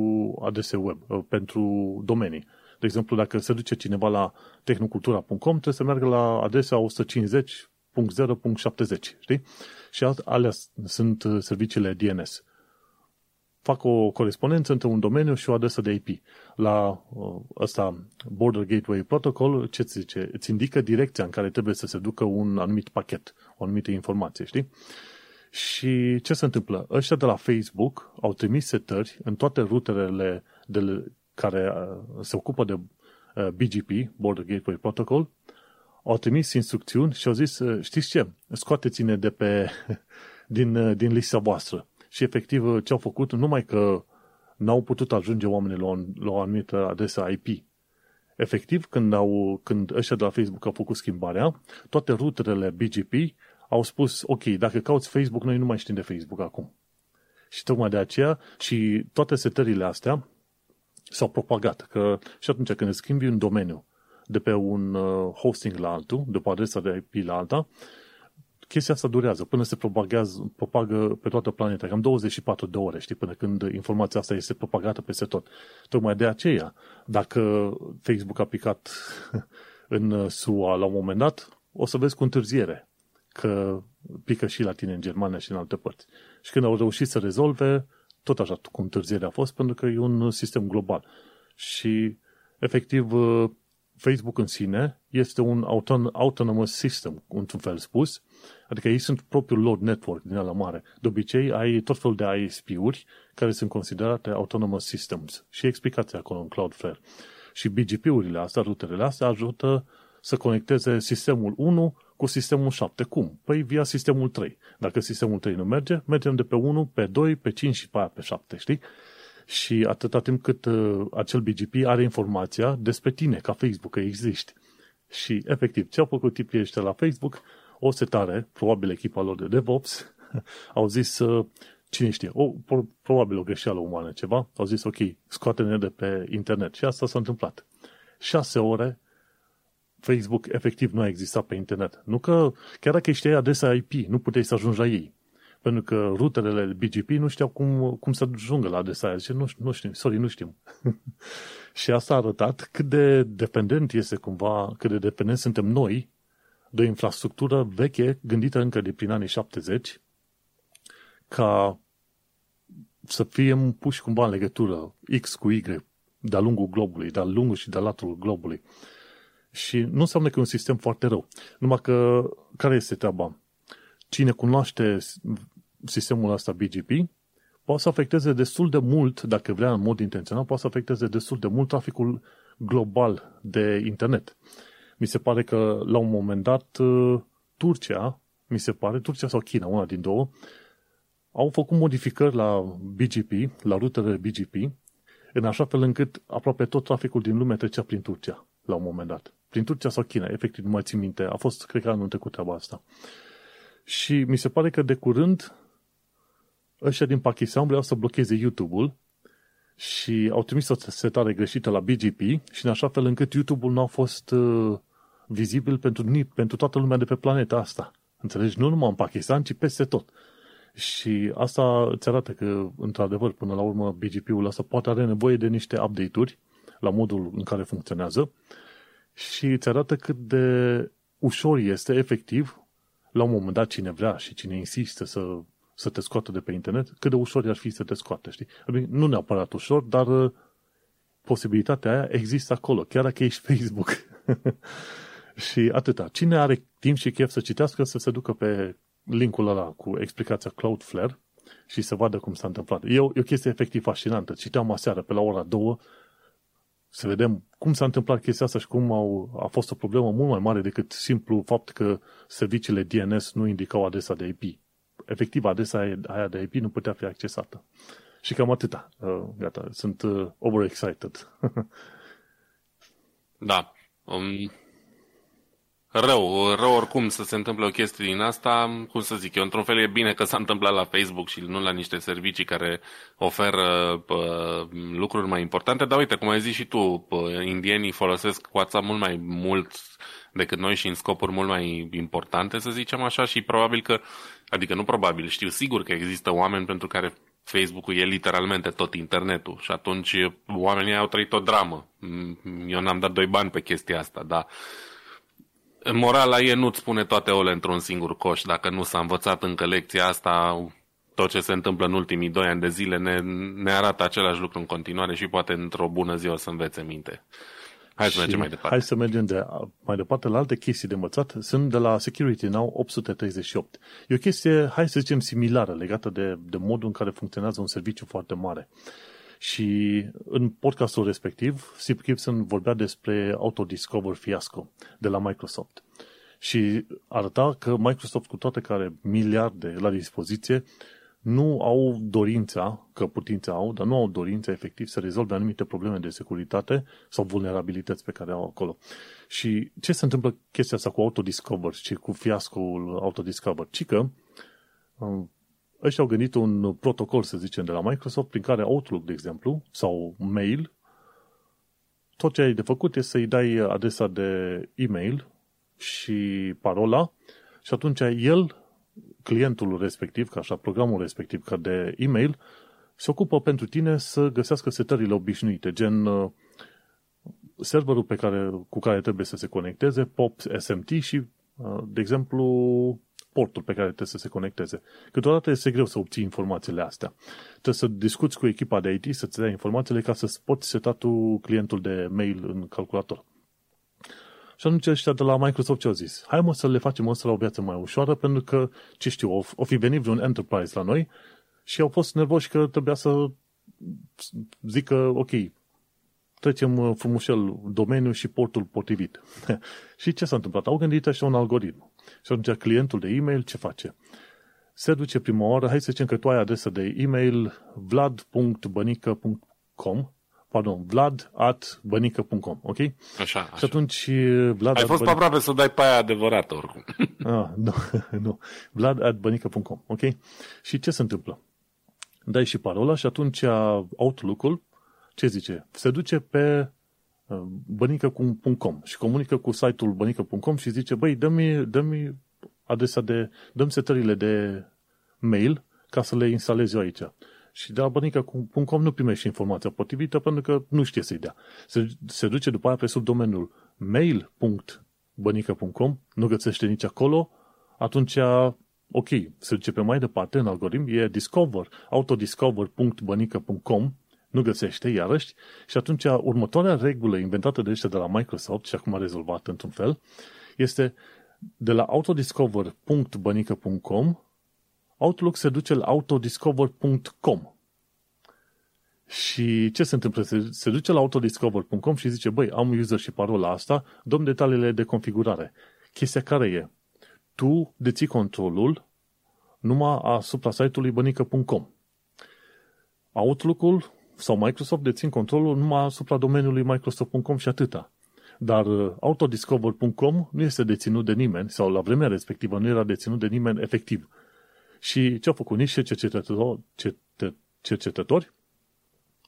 adrese web, uh, pentru domenii. De exemplu, dacă se duce cineva la tehnocultura.com, trebuie să meargă la adresa 150.0.70, știi? Și alea sunt serviciile DNS. Fac o corespondență între un domeniu și o adresă de IP. La ăsta Border Gateway Protocol, ce ți zice? Îți indică direcția în care trebuie să se ducă un anumit pachet, o anumită informație, știi? Și ce se întâmplă? Ăștia de la Facebook au trimis setări în toate ruterele de, care se ocupă de BGP, Border Gateway Protocol, au trimis instrucțiuni și au zis, știți ce, scoateți-ne de pe, din, din lista voastră. Și efectiv ce au făcut, numai că n-au putut ajunge oamenii la o, la o anumită adresă IP. Efectiv, când, au, când ăștia de la Facebook au făcut schimbarea, toate ruterele BGP au spus, ok, dacă cauți Facebook, noi nu mai știm de Facebook acum. Și tocmai de aceea și toate setările astea s-au propagat. Că și atunci când îți schimbi un domeniu de pe un uh, hosting la altul, de pe adresa de IP la alta, chestia asta durează până se propaghează, propagă pe toată planeta. Cam 24 de ore, știi, până când informația asta este propagată peste tot. Tocmai de aceea, dacă Facebook a picat în SUA la un moment dat, o să vezi cu întârziere că pică și la tine în Germania și în alte părți. Și când au reușit să rezolve, tot așa cu întârziere a fost, pentru că e un sistem global. Și, efectiv, Facebook în sine este un auton- autonomous system, într-un fel spus, adică ei sunt propriul lor network din ala mare. De obicei, ai tot felul de ISP-uri care sunt considerate autonomous systems și explicația acolo în Cloudflare. Și BGP-urile astea, ruterele astea, ajută să conecteze sistemul 1 cu sistemul 7. Cum? Păi via sistemul 3. Dacă sistemul 3 nu merge, mergem de pe 1, pe 2, pe 5 și pe aia pe 7, știi? Și atâta timp cât uh, acel BGP are informația despre tine, ca Facebook, că existi. Și, efectiv, ce au făcut tipii ăștia la Facebook? O setare, probabil echipa lor de DevOps, au zis, uh, cine știe, o, probabil o greșeală umană ceva, au zis, ok, scoate-ne de pe internet. Și asta s-a întâmplat. Șase ore Facebook efectiv nu a existat pe internet. Nu că, chiar dacă știai adresa IP, nu puteai să ajungi la ei. Pentru că ruterele BGP nu știau cum, cum să ajungă la adresa aia. Zice, nu, nu știm, sorry, nu știm. și asta a arătat cât de dependent este cumva, cât de dependent suntem noi de o infrastructură veche, gândită încă de prin anii 70, ca să fie puși cumva în legătură X cu Y de-a lungul globului, de-a lungul și de-a latul globului. Și nu înseamnă că e un sistem foarte rău. Numai că, care este treaba? Cine cunoaște sistemul ăsta BGP, poate să afecteze destul de mult, dacă vrea în mod intențional, poate să afecteze destul de mult traficul global de internet. Mi se pare că la un moment dat uh, Turcia, mi se pare, Turcia sau China, una din două, au făcut modificări la BGP, la rutele BGP, în așa fel încât aproape tot traficul din lume trecea prin Turcia, la un moment dat. Prin Turcia sau China, efectiv, nu mai țin minte. A fost, cred că anul trecut treaba asta. Și mi se pare că de curând ăștia din Pakistan vreau să blocheze YouTube-ul și au trimis o setare greșită la BGP și în așa fel încât YouTube-ul nu a fost uh, vizibil pentru, pentru toată lumea de pe planeta asta. Înțelegi? Nu numai în Pakistan, ci peste tot. Și asta îți arată că, într-adevăr, până la urmă, BGP-ul ăsta poate are nevoie de niște update-uri la modul în care funcționează și îți arată cât de ușor este, efectiv, la un moment dat, cine vrea și cine insistă să să te scoată de pe internet, cât de ușor ar fi să te scoate, știi? Bine, nu neapărat ușor, dar uh, posibilitatea aia există acolo, chiar dacă ești Facebook. și atâta. Cine are timp și chef să citească, să se ducă pe linkul ăla cu explicația Cloudflare și să vadă cum s-a întâmplat. E o, e o chestie efectiv fascinantă. Citeam aseară pe la ora 2 să vedem cum s-a întâmplat chestia asta și cum au, a fost o problemă mult mai mare decât simplu fapt că serviciile DNS nu indicau adresa de IP efectiv adresa aia de IP nu putea fi accesată. Și cam atâta. Uh, gata, sunt uh, overexcited. da. Um, rău, rău oricum să se întâmple o chestie din asta, cum să zic eu, într-un fel e bine că s-a întâmplat la Facebook și nu la niște servicii care oferă uh, lucruri mai importante, dar uite, cum ai zis și tu, uh, indienii folosesc WhatsApp mult mai mult decât noi și în scopuri mult mai importante, să zicem așa, și probabil că, adică nu probabil, știu sigur că există oameni pentru care Facebook-ul e literalmente tot internetul și atunci oamenii au trăit o dramă. Eu n-am dat doi bani pe chestia asta, dar Morala e nu-ți pune toate ouăle într-un singur coș. Dacă nu s-a învățat încă lecția asta, tot ce se întâmplă în ultimii doi ani de zile ne, ne arată același lucru în continuare și poate într-o bună zi o să învețe minte. Hai să mergem mai departe. Hai să mergem de, mai departe la alte chestii de învățat. Sunt de la Security Now 838. E o chestie, hai să zicem, similară legată de, de modul în care funcționează un serviciu foarte mare. Și în podcastul respectiv, Steve Gibson vorbea despre Autodiscover fiasco de la Microsoft. Și arăta că Microsoft, cu toate care miliarde la dispoziție, nu au dorința, că putința au, dar nu au dorința efectiv să rezolve anumite probleme de securitate sau vulnerabilități pe care au acolo. Și ce se întâmplă chestia asta cu Autodiscover și cu fiascoul Autodiscover? Ci că um, ăștia au gândit un protocol, să zicem, de la Microsoft, prin care Outlook, de exemplu, sau Mail, tot ce ai de făcut este să-i dai adresa de e-mail și parola și atunci el clientul respectiv, ca așa, programul respectiv, ca de e-mail, se ocupă pentru tine să găsească setările obișnuite, gen uh, serverul pe care, cu care trebuie să se conecteze, POP SMT și, uh, de exemplu, portul pe care trebuie să se conecteze. Câteodată este greu să obții informațiile astea. Trebuie să discuți cu echipa de IT să-ți dea informațiile ca să poți seta tu clientul de mail în calculator. Și atunci ăștia de la Microsoft ce au zis? Hai mă să le facem ăsta la o viață mai ușoară, pentru că, ce știu, o, o fi venit vreun enterprise la noi și au fost nervoși că trebuia să zică, ok, trecem uh, frumușel domeniul și portul potrivit. și ce s-a întâmplat? Au gândit așa un algoritm. Și atunci clientul de e-mail ce face? Se duce prima oară, hai să zicem că tu ai adresa de e-mail vlad.bănică.com pardon, vlad at bănică.com, ok? Așa, așa. Și atunci Vlad Ai fost bănică... aproape să dai pe aia adevărată oricum. ah, nu, nu. Vlad at bănică.com, ok? Și ce se întâmplă? Dai și parola și atunci Outlook-ul, ce zice? Se duce pe uh, bănică.com și comunică cu site-ul bănică.com și zice, băi, dă-mi, dă-mi adresa de, dă-mi setările de mail ca să le instalez eu aici. Și de la bănica.com nu primește informația potrivită pentru că nu știe să-i dea. Se, se duce după aia pe subdomeniul mail.bănică.com, nu găsește nici acolo, atunci ok, se duce pe mai departe în algoritm, e discover, autodiscover.bănică.com, nu găsește, iarăși, și atunci următoarea regulă inventată de ăștia de la Microsoft și acum rezolvată într-un fel, este de la autodiscover.bănică.com Outlook se duce la autodiscover.com. Și ce se întâmplă? Se, se duce la autodiscover.com și zice, băi, am user și parola asta, dăm detaliile de configurare. Chestia care e? Tu deții controlul numai asupra site-ului bănică.com. Outlook-ul sau Microsoft dețin controlul numai asupra domeniului Microsoft.com și atâta. Dar uh, autodiscover.com nu este deținut de nimeni, sau la vremea respectivă nu era deținut de nimeni efectiv. Și ce au făcut niște cercetători, cercetători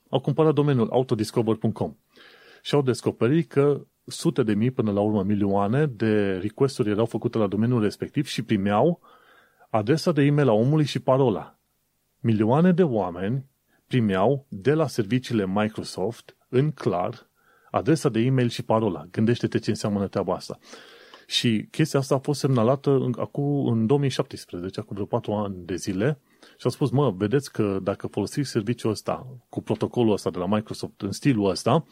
au cumpărat domeniul autodiscover.com și au descoperit că sute de mii până la urmă milioane de requesturi erau făcute la domeniul respectiv și primeau adresa de e-mail a omului și parola. Milioane de oameni primeau de la serviciile Microsoft în clar adresa de e-mail și parola. Gândește-te ce înseamnă treaba asta. Și chestia asta a fost semnalată în, acum, în 2017, acum vreo 4 ani de zile, și au spus, mă, vedeți că dacă folosiți serviciul ăsta cu protocolul ăsta de la Microsoft în stilul ăsta,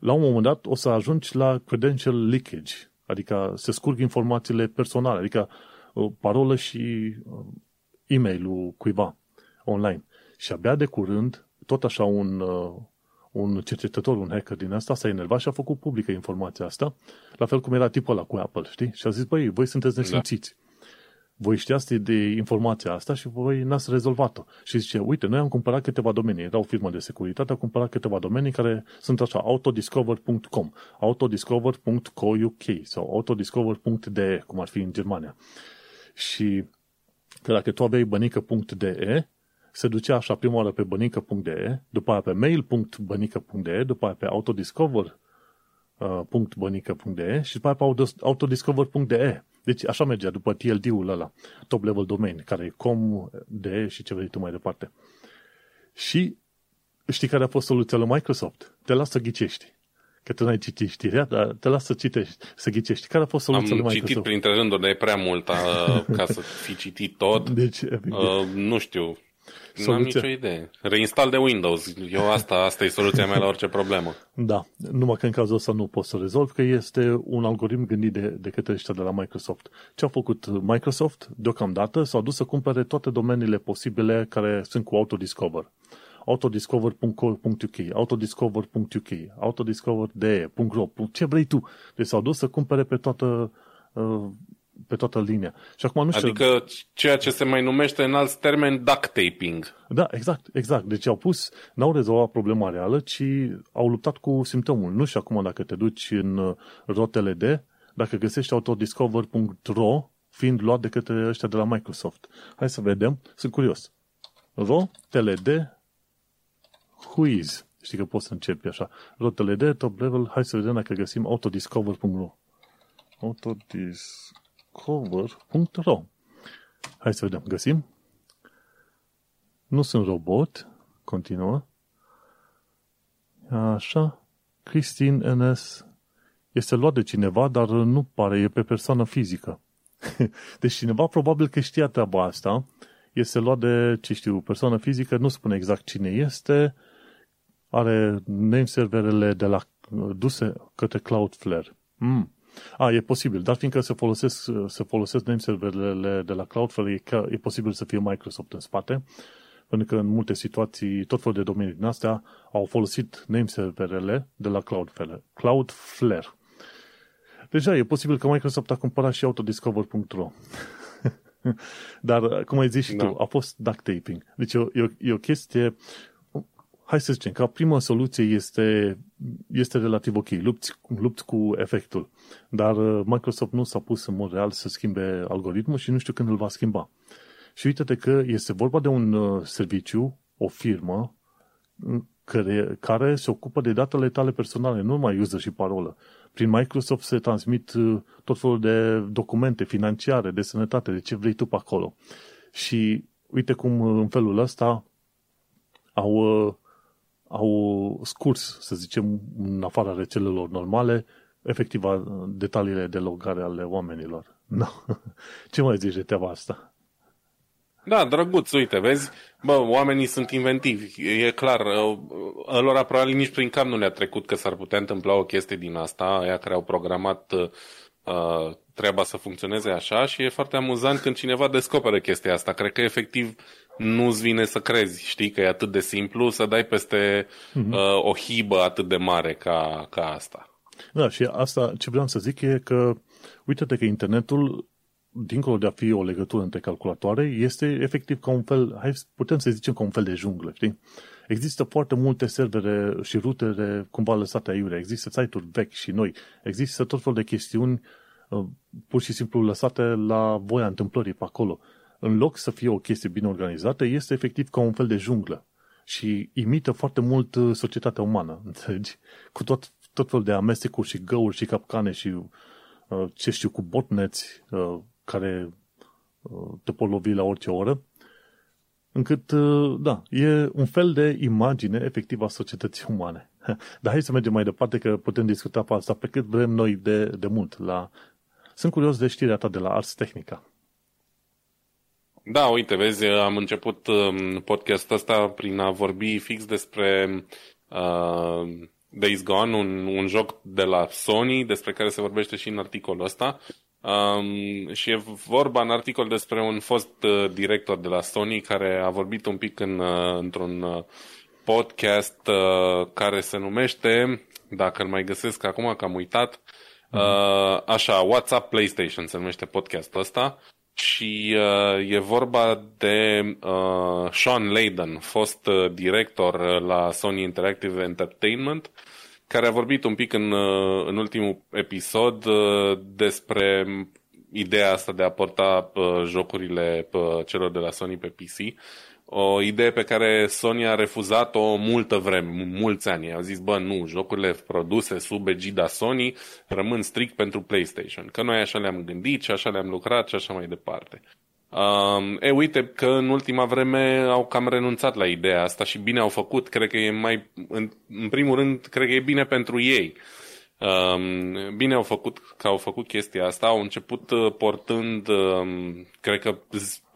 la un moment dat o să ajungi la credential leakage, adică se scurg informațiile personale, adică uh, parolă și uh, e-mail-ul cuiva online. Și abia de curând, tot așa un, uh, un cercetător, un hacker din asta, s-a enervat și a făcut publică informația asta, la fel cum era tipul ăla cu Apple, știi? Și a zis, băi, voi sunteți nesimțiți. Da. Voi știați de informația asta și voi n-ați rezolvat-o. Și zice, uite, noi am cumpărat câteva domenii, era o firmă de securitate, am cumpărat câteva domenii care sunt așa, autodiscover.com, autodiscover.co.uk sau autodiscover.de, cum ar fi în Germania. Și că dacă tu aveai bănică.de, se ducea așa prima oară pe bănică.de, după aia pe mail.bănică.de, după aia pe autodiscover.bănică.de și după aia pe autodiscover.de. Deci așa mergea după TLD-ul ăla, top level domain, care e com, de și ce vrei tu mai departe. Și știi care a fost soluția lui Microsoft? Te lasă să ghicești. că tu n-ai citit știrea, dar te las să citești, să ghicești. Care a fost soluția Am lui citit printre rânduri, dar e prea mult ca să fi citit tot. Deci, uh, nu știu, Soluția... Nu am nicio idee. Reinstall de Windows. Eu asta, asta e soluția mea la orice problemă. Da, numai că în cazul ăsta nu pot să rezolv, că este un algoritm gândit de, de către ăștia de la Microsoft. Ce a făcut Microsoft deocamdată? S-au dus să cumpere toate domeniile posibile care sunt cu autodiscover. autodiscover.co.uk, autodiscover.uk, autodiscover.de.ro, ce vrei tu. Deci s-au dus să cumpere pe toată uh, pe toată linia. Și acum nu știu... Adică ceea ce se mai numește în alți termeni duct taping. Da, exact, exact. Deci au pus, n-au rezolvat problema reală, ci au luptat cu simptomul. Nu știu acum dacă te duci în uh, rotele de, dacă găsești autodiscover.ro fiind luat de către ăștia de la Microsoft. Hai să vedem, sunt curios. Rotele de Whois. Știi că poți să începi așa. Rotele de top level, hai să vedem dacă găsim autodiscover.ro Autodiscover cover.ro Hai să vedem, găsim. Nu sunt robot, continuă. Așa, Christine NS este luat de cineva, dar nu pare, e pe persoană fizică. deci cineva probabil că știa treaba asta, este luat de, ce știu, persoană fizică, nu spune exact cine este, are name serverele de la duse către Cloudflare. Mm. A, e posibil, dar fiindcă se folosesc, se folosesc name serverele de la Cloudflare, e, e posibil să fie Microsoft în spate, pentru că în multe situații, tot felul de domenii din astea au folosit name serverele de la Cloudflare. Cloudflare. Deja e posibil că Microsoft a cumpărat și autodiscover.ro. Dar, cum ai zis și da. tu, a fost duct taping. Deci e o, e o chestie hai să zicem, ca prima soluție este, este relativ ok, lupți, lupți cu efectul, dar uh, Microsoft nu s-a pus în mod real să schimbe algoritmul și nu știu când îl va schimba. Și uite-te că este vorba de un uh, serviciu, o firmă, care, care se ocupă de datele tale personale, nu numai user și parolă. Prin Microsoft se transmit uh, tot felul de documente financiare, de sănătate, de ce vrei tu pe acolo. Și uite cum în felul ăsta au au scurs, să zicem, în afara rețelelor normale, efectiv detaliile de logare ale oamenilor. No. Ce mai zici de treaba asta? Da, drăguț, uite, vezi, bă, oamenii sunt inventivi, e clar, lor probabil nici prin cap nu le-a trecut că s-ar putea întâmpla o chestie din asta, aia care au programat uh, treaba să funcționeze așa și e foarte amuzant când cineva descoperă chestia asta. Cred că efectiv nu-ți vine să crezi, știi, că e atât de simplu să dai peste uh-huh. uh, o hibă atât de mare ca, ca asta. Da, și asta ce vreau să zic e că uite-te că internetul dincolo de a fi o legătură între calculatoare, este efectiv ca un fel, hai, putem să zicem ca un fel de junglă, știi? Există foarte multe servere și rutere cumva lăsate aiurea, există site-uri vechi și noi, există tot felul de chestiuni uh, pur și simplu lăsate la voia întâmplării pe acolo în loc să fie o chestie bine organizată, este efectiv ca un fel de junglă și imită foarte mult uh, societatea umană, înțelegi? Cu tot, tot fel de amestecuri și găuri și capcane și uh, ce știu, cu botneți uh, care te pot lovi la orice oră, încât, da, e un fel de imagine efectiv a societății umane. Dar hai să mergem mai departe, că putem discuta pe asta pe cât vrem noi de, de mult. La... Sunt curios de știrea ta de la Ars Technica. Da, uite, vezi, am început um, podcastul ăsta prin a vorbi fix despre uh, Days Gone, un, un joc de la Sony, despre care se vorbește și în articolul ăsta. Um, și e vorba în articol despre un fost uh, director de la Sony care a vorbit un pic în, uh, într-un uh, podcast uh, care se numește, dacă îl mai găsesc acum că am uitat, mhm. uh, așa, WhatsApp PlayStation se numește podcastul ăsta și uh, e vorba de uh, Sean Layden, fost uh, director uh, la Sony Interactive Entertainment, care a vorbit un pic în, uh, în ultimul episod uh, despre ideea asta de a porta uh, jocurile uh, celor de la Sony pe PC o idee pe care Sony a refuzat-o multă vreme, mulți ani. Au zis, bă, nu, jocurile produse sub egida Sony rămân strict pentru PlayStation. Că noi așa le-am gândit și așa le-am lucrat și așa mai departe. Um, e, uite că în ultima vreme au cam renunțat la ideea asta și bine au făcut. Cred că e mai, în, în primul rând, cred că e bine pentru ei. Um, bine au făcut că au făcut chestia asta. Au început uh, portând, um, cred că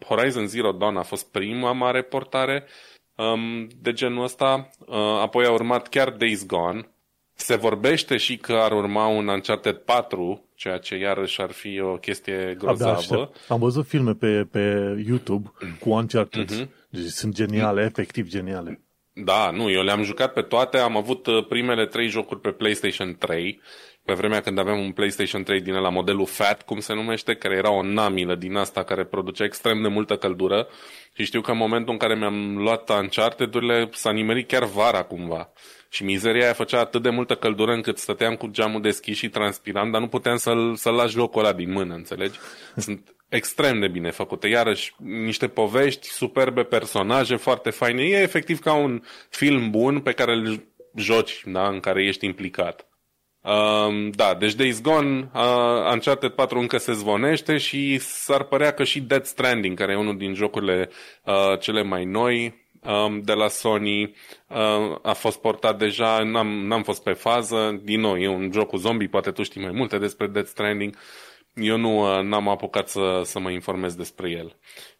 Horizon Zero Dawn a fost prima mare portare um, de genul ăsta. Uh, apoi a urmat chiar Days Gone. Se vorbește și că ar urma un Uncharted 4 ceea ce iarăși ar fi o chestie grozavă. Am văzut filme pe, pe YouTube cu Uncharted. Uh-huh. Deci sunt geniale, efectiv geniale. Da, nu, eu le-am jucat pe toate. Am avut uh, primele trei jocuri pe PlayStation 3, pe vremea când aveam un PlayStation 3 din la modelul FAT, cum se numește, care era o namilă din asta care producea extrem de multă căldură. Și știu că în momentul în care mi-am luat Uncharted-urile s-a nimerit chiar vara cumva. Și mizeria aia făcea atât de multă căldură încât stăteam cu geamul deschis și transpiram, dar nu puteam să-l, să-l lași locul ăla din mână, înțelegi? Sunt extrem de bine făcute. Iarăși, niște povești superbe, personaje foarte faine. E efectiv ca un film bun pe care îl joci, da? în care ești implicat. Uh, da, deci Days Gone, uh, Uncharted 4 încă se zvonește și s-ar părea că și Dead Stranding, care e unul din jocurile uh, cele mai noi, um, de la Sony uh, a fost portat deja, n-am, n-am fost pe fază, din nou, e un joc cu zombie, poate tu știi mai multe despre Death Stranding, eu nu uh, n-am apucat să, să mă informez despre el.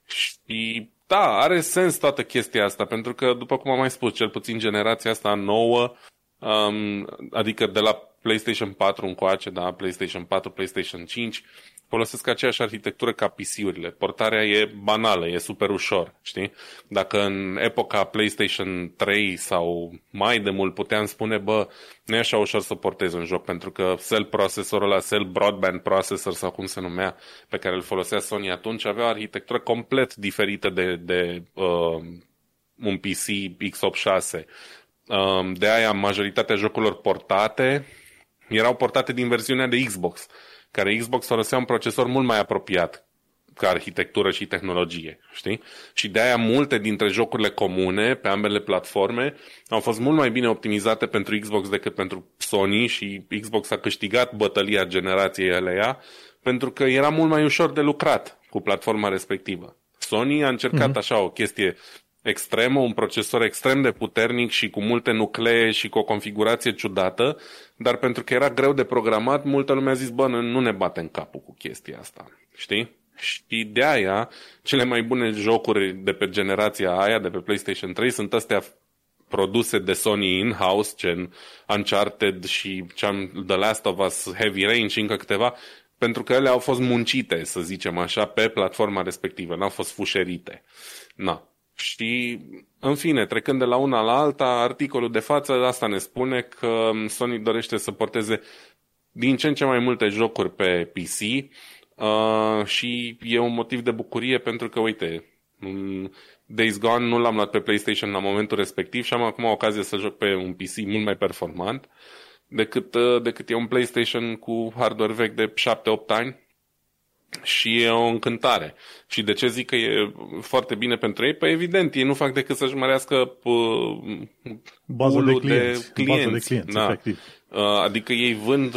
Și da, are sens toată chestia asta, pentru că, după cum am mai spus, cel puțin generația asta nouă, um, adică de la PlayStation 4 încoace, da, PlayStation 4, PlayStation 5, folosesc aceeași arhitectură ca PC-urile. Portarea e banală, e super ușor, știi? Dacă în epoca PlayStation 3 sau mai de mult puteam spune, bă, nu e așa ușor să portezi un joc, pentru că cell procesorul ăla, cell broadband processor sau cum se numea, pe care îl folosea Sony atunci, avea o arhitectură complet diferită de, de uh, un PC x86. Uh, de aia majoritatea jocurilor portate erau portate din versiunea de Xbox care Xbox folosea un procesor mult mai apropiat ca arhitectură și tehnologie, știi? Și de aia multe dintre jocurile comune pe ambele platforme au fost mult mai bine optimizate pentru Xbox decât pentru Sony și Xbox a câștigat bătălia generației alea pentru că era mult mai ușor de lucrat cu platforma respectivă. Sony a încercat mm-hmm. așa o chestie extremă, un procesor extrem de puternic și cu multe nuclee și cu o configurație ciudată, dar pentru că era greu de programat, multă lume a zis, bă, nu ne batem capul cu chestia asta, știi? Și de aia, cele mai bune jocuri de pe generația aia, de pe PlayStation 3, sunt astea produse de Sony in-house, gen Uncharted și The Last of Us, Heavy Rain și încă câteva, pentru că ele au fost muncite, să zicem așa, pe platforma respectivă, n-au fost fușerite. Na. Și, în fine, trecând de la una la alta, articolul de față asta ne spune că Sony dorește să porteze din ce în ce mai multe jocuri pe PC uh, și e un motiv de bucurie pentru că, uite, Days Gone nu l-am luat pe PlayStation la momentul respectiv și am acum ocazia să joc pe un PC mult mai performant decât, uh, decât e un PlayStation cu hardware vechi de 7-8 ani și e o încântare. Și de ce zic că e foarte bine pentru ei? Păi evident, ei nu fac decât să-și mărească uh, bază de clienți. De clienți, bază de clienți da. efectiv. Uh, adică ei vând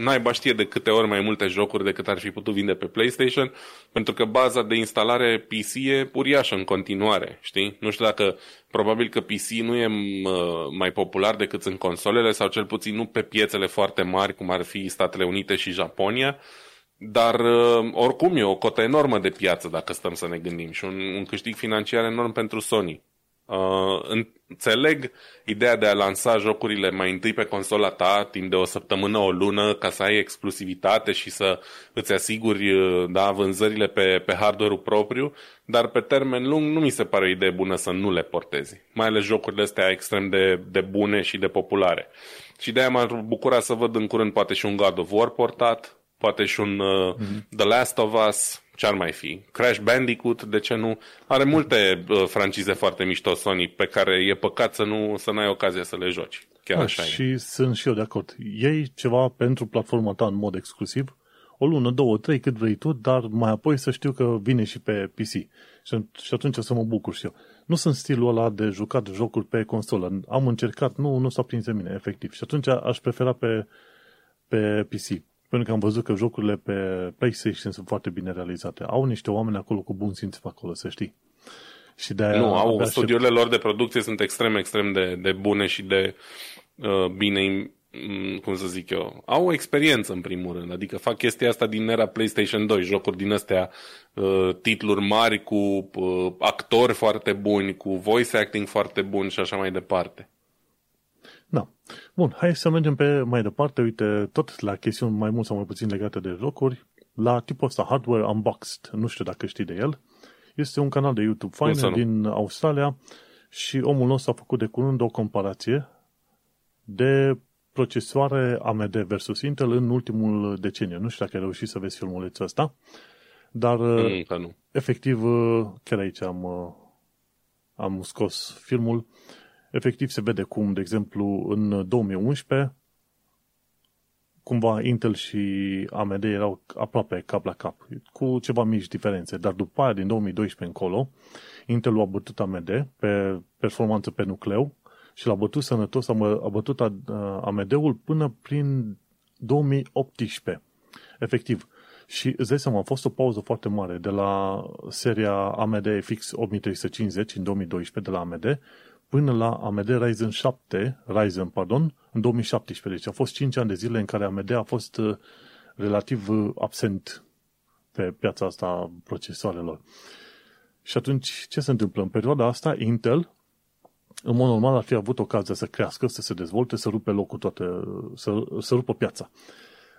naiba știe de câte ori mai multe jocuri decât ar fi putut vinde pe PlayStation, pentru că baza de instalare PC e uriașă în continuare, știi? Nu știu dacă, probabil că PC nu e mai popular decât în consolele, sau cel puțin nu pe piețele foarte mari, cum ar fi Statele Unite și Japonia, dar uh, oricum e o cotă enormă de piață dacă stăm să ne gândim și un, un câștig financiar enorm pentru Sony. Uh, înțeleg ideea de a lansa jocurile mai întâi pe consola ta timp de o săptămână, o lună, ca să ai exclusivitate și să îți asiguri uh, da, vânzările pe, pe hardware-ul propriu, dar pe termen lung nu mi se pare o idee bună să nu le portezi. Mai ales jocurile astea extrem de, de bune și de populare. Și de aia m-ar bucura să văd în curând poate și un God of War portat, poate și un uh, mm-hmm. The Last of Us, ce ar mai fi? Crash Bandicoot, de ce nu? Are multe uh, francize foarte mișto Sony pe care e păcat să nu să n-ai ocazia să le joci. Chiar da, așa și e. sunt și eu de acord. Iei ceva pentru platforma ta în mod exclusiv, o lună, două, trei, cât vrei tu, dar mai apoi să știu că vine și pe PC. Și, și atunci o să mă bucur și eu. Nu sunt stilul ăla de jucat jocuri pe consolă. Am încercat, nu, nu s-a prins de mine, efectiv. Și atunci aș prefera pe, pe PC. Pentru că am văzut că jocurile pe PlayStation sunt foarte bine realizate. Au niște oameni acolo cu bun simț acolo, să știi. Și de nu, au studiourile lor de producție sunt extrem, extrem de, de bune și de uh, bine Mm, cum să zic eu, au o experiență în primul rând, adică fac chestia asta din era PlayStation 2, jocuri din astea, uh, titluri mari cu uh, actori foarte buni, cu voice acting foarte bun și așa mai departe. Da. Bun, hai să mergem pe mai departe, uite, tot la chestiuni mai mult sau mai puțin legate de jocuri, la tipul ăsta, Hardware Unboxed, nu știu dacă știi de el, este un canal de YouTube fain din Australia și omul nostru a făcut de curând o comparație de procesoare AMD versus Intel în ultimul deceniu. Nu știu dacă ai reușit să vezi filmulețul ăsta, dar mm, nu. efectiv, chiar aici am, am scos filmul, efectiv se vede cum, de exemplu, în 2011, cumva Intel și AMD erau aproape cap la cap, cu ceva mici diferențe, dar după aia, din 2012 încolo, Intel a bătut AMD pe performanță pe nucleu și l-a bătut sănătos, a bătut AMD-ul până prin 2018. Efectiv. Și îți dai seama, a fost o pauză foarte mare de la seria AMD FX 8350 în 2012 de la AMD până la AMD Ryzen 7, Ryzen, pardon, în 2017. Deci a fost 5 ani de zile în care AMD a fost uh, relativ uh, absent pe piața asta a procesoarelor. Și atunci, ce se întâmplă? În perioada asta, Intel în mod normal ar fi avut ocazia să crească, să se dezvolte, să rupe locul toate, să, să rupă piața.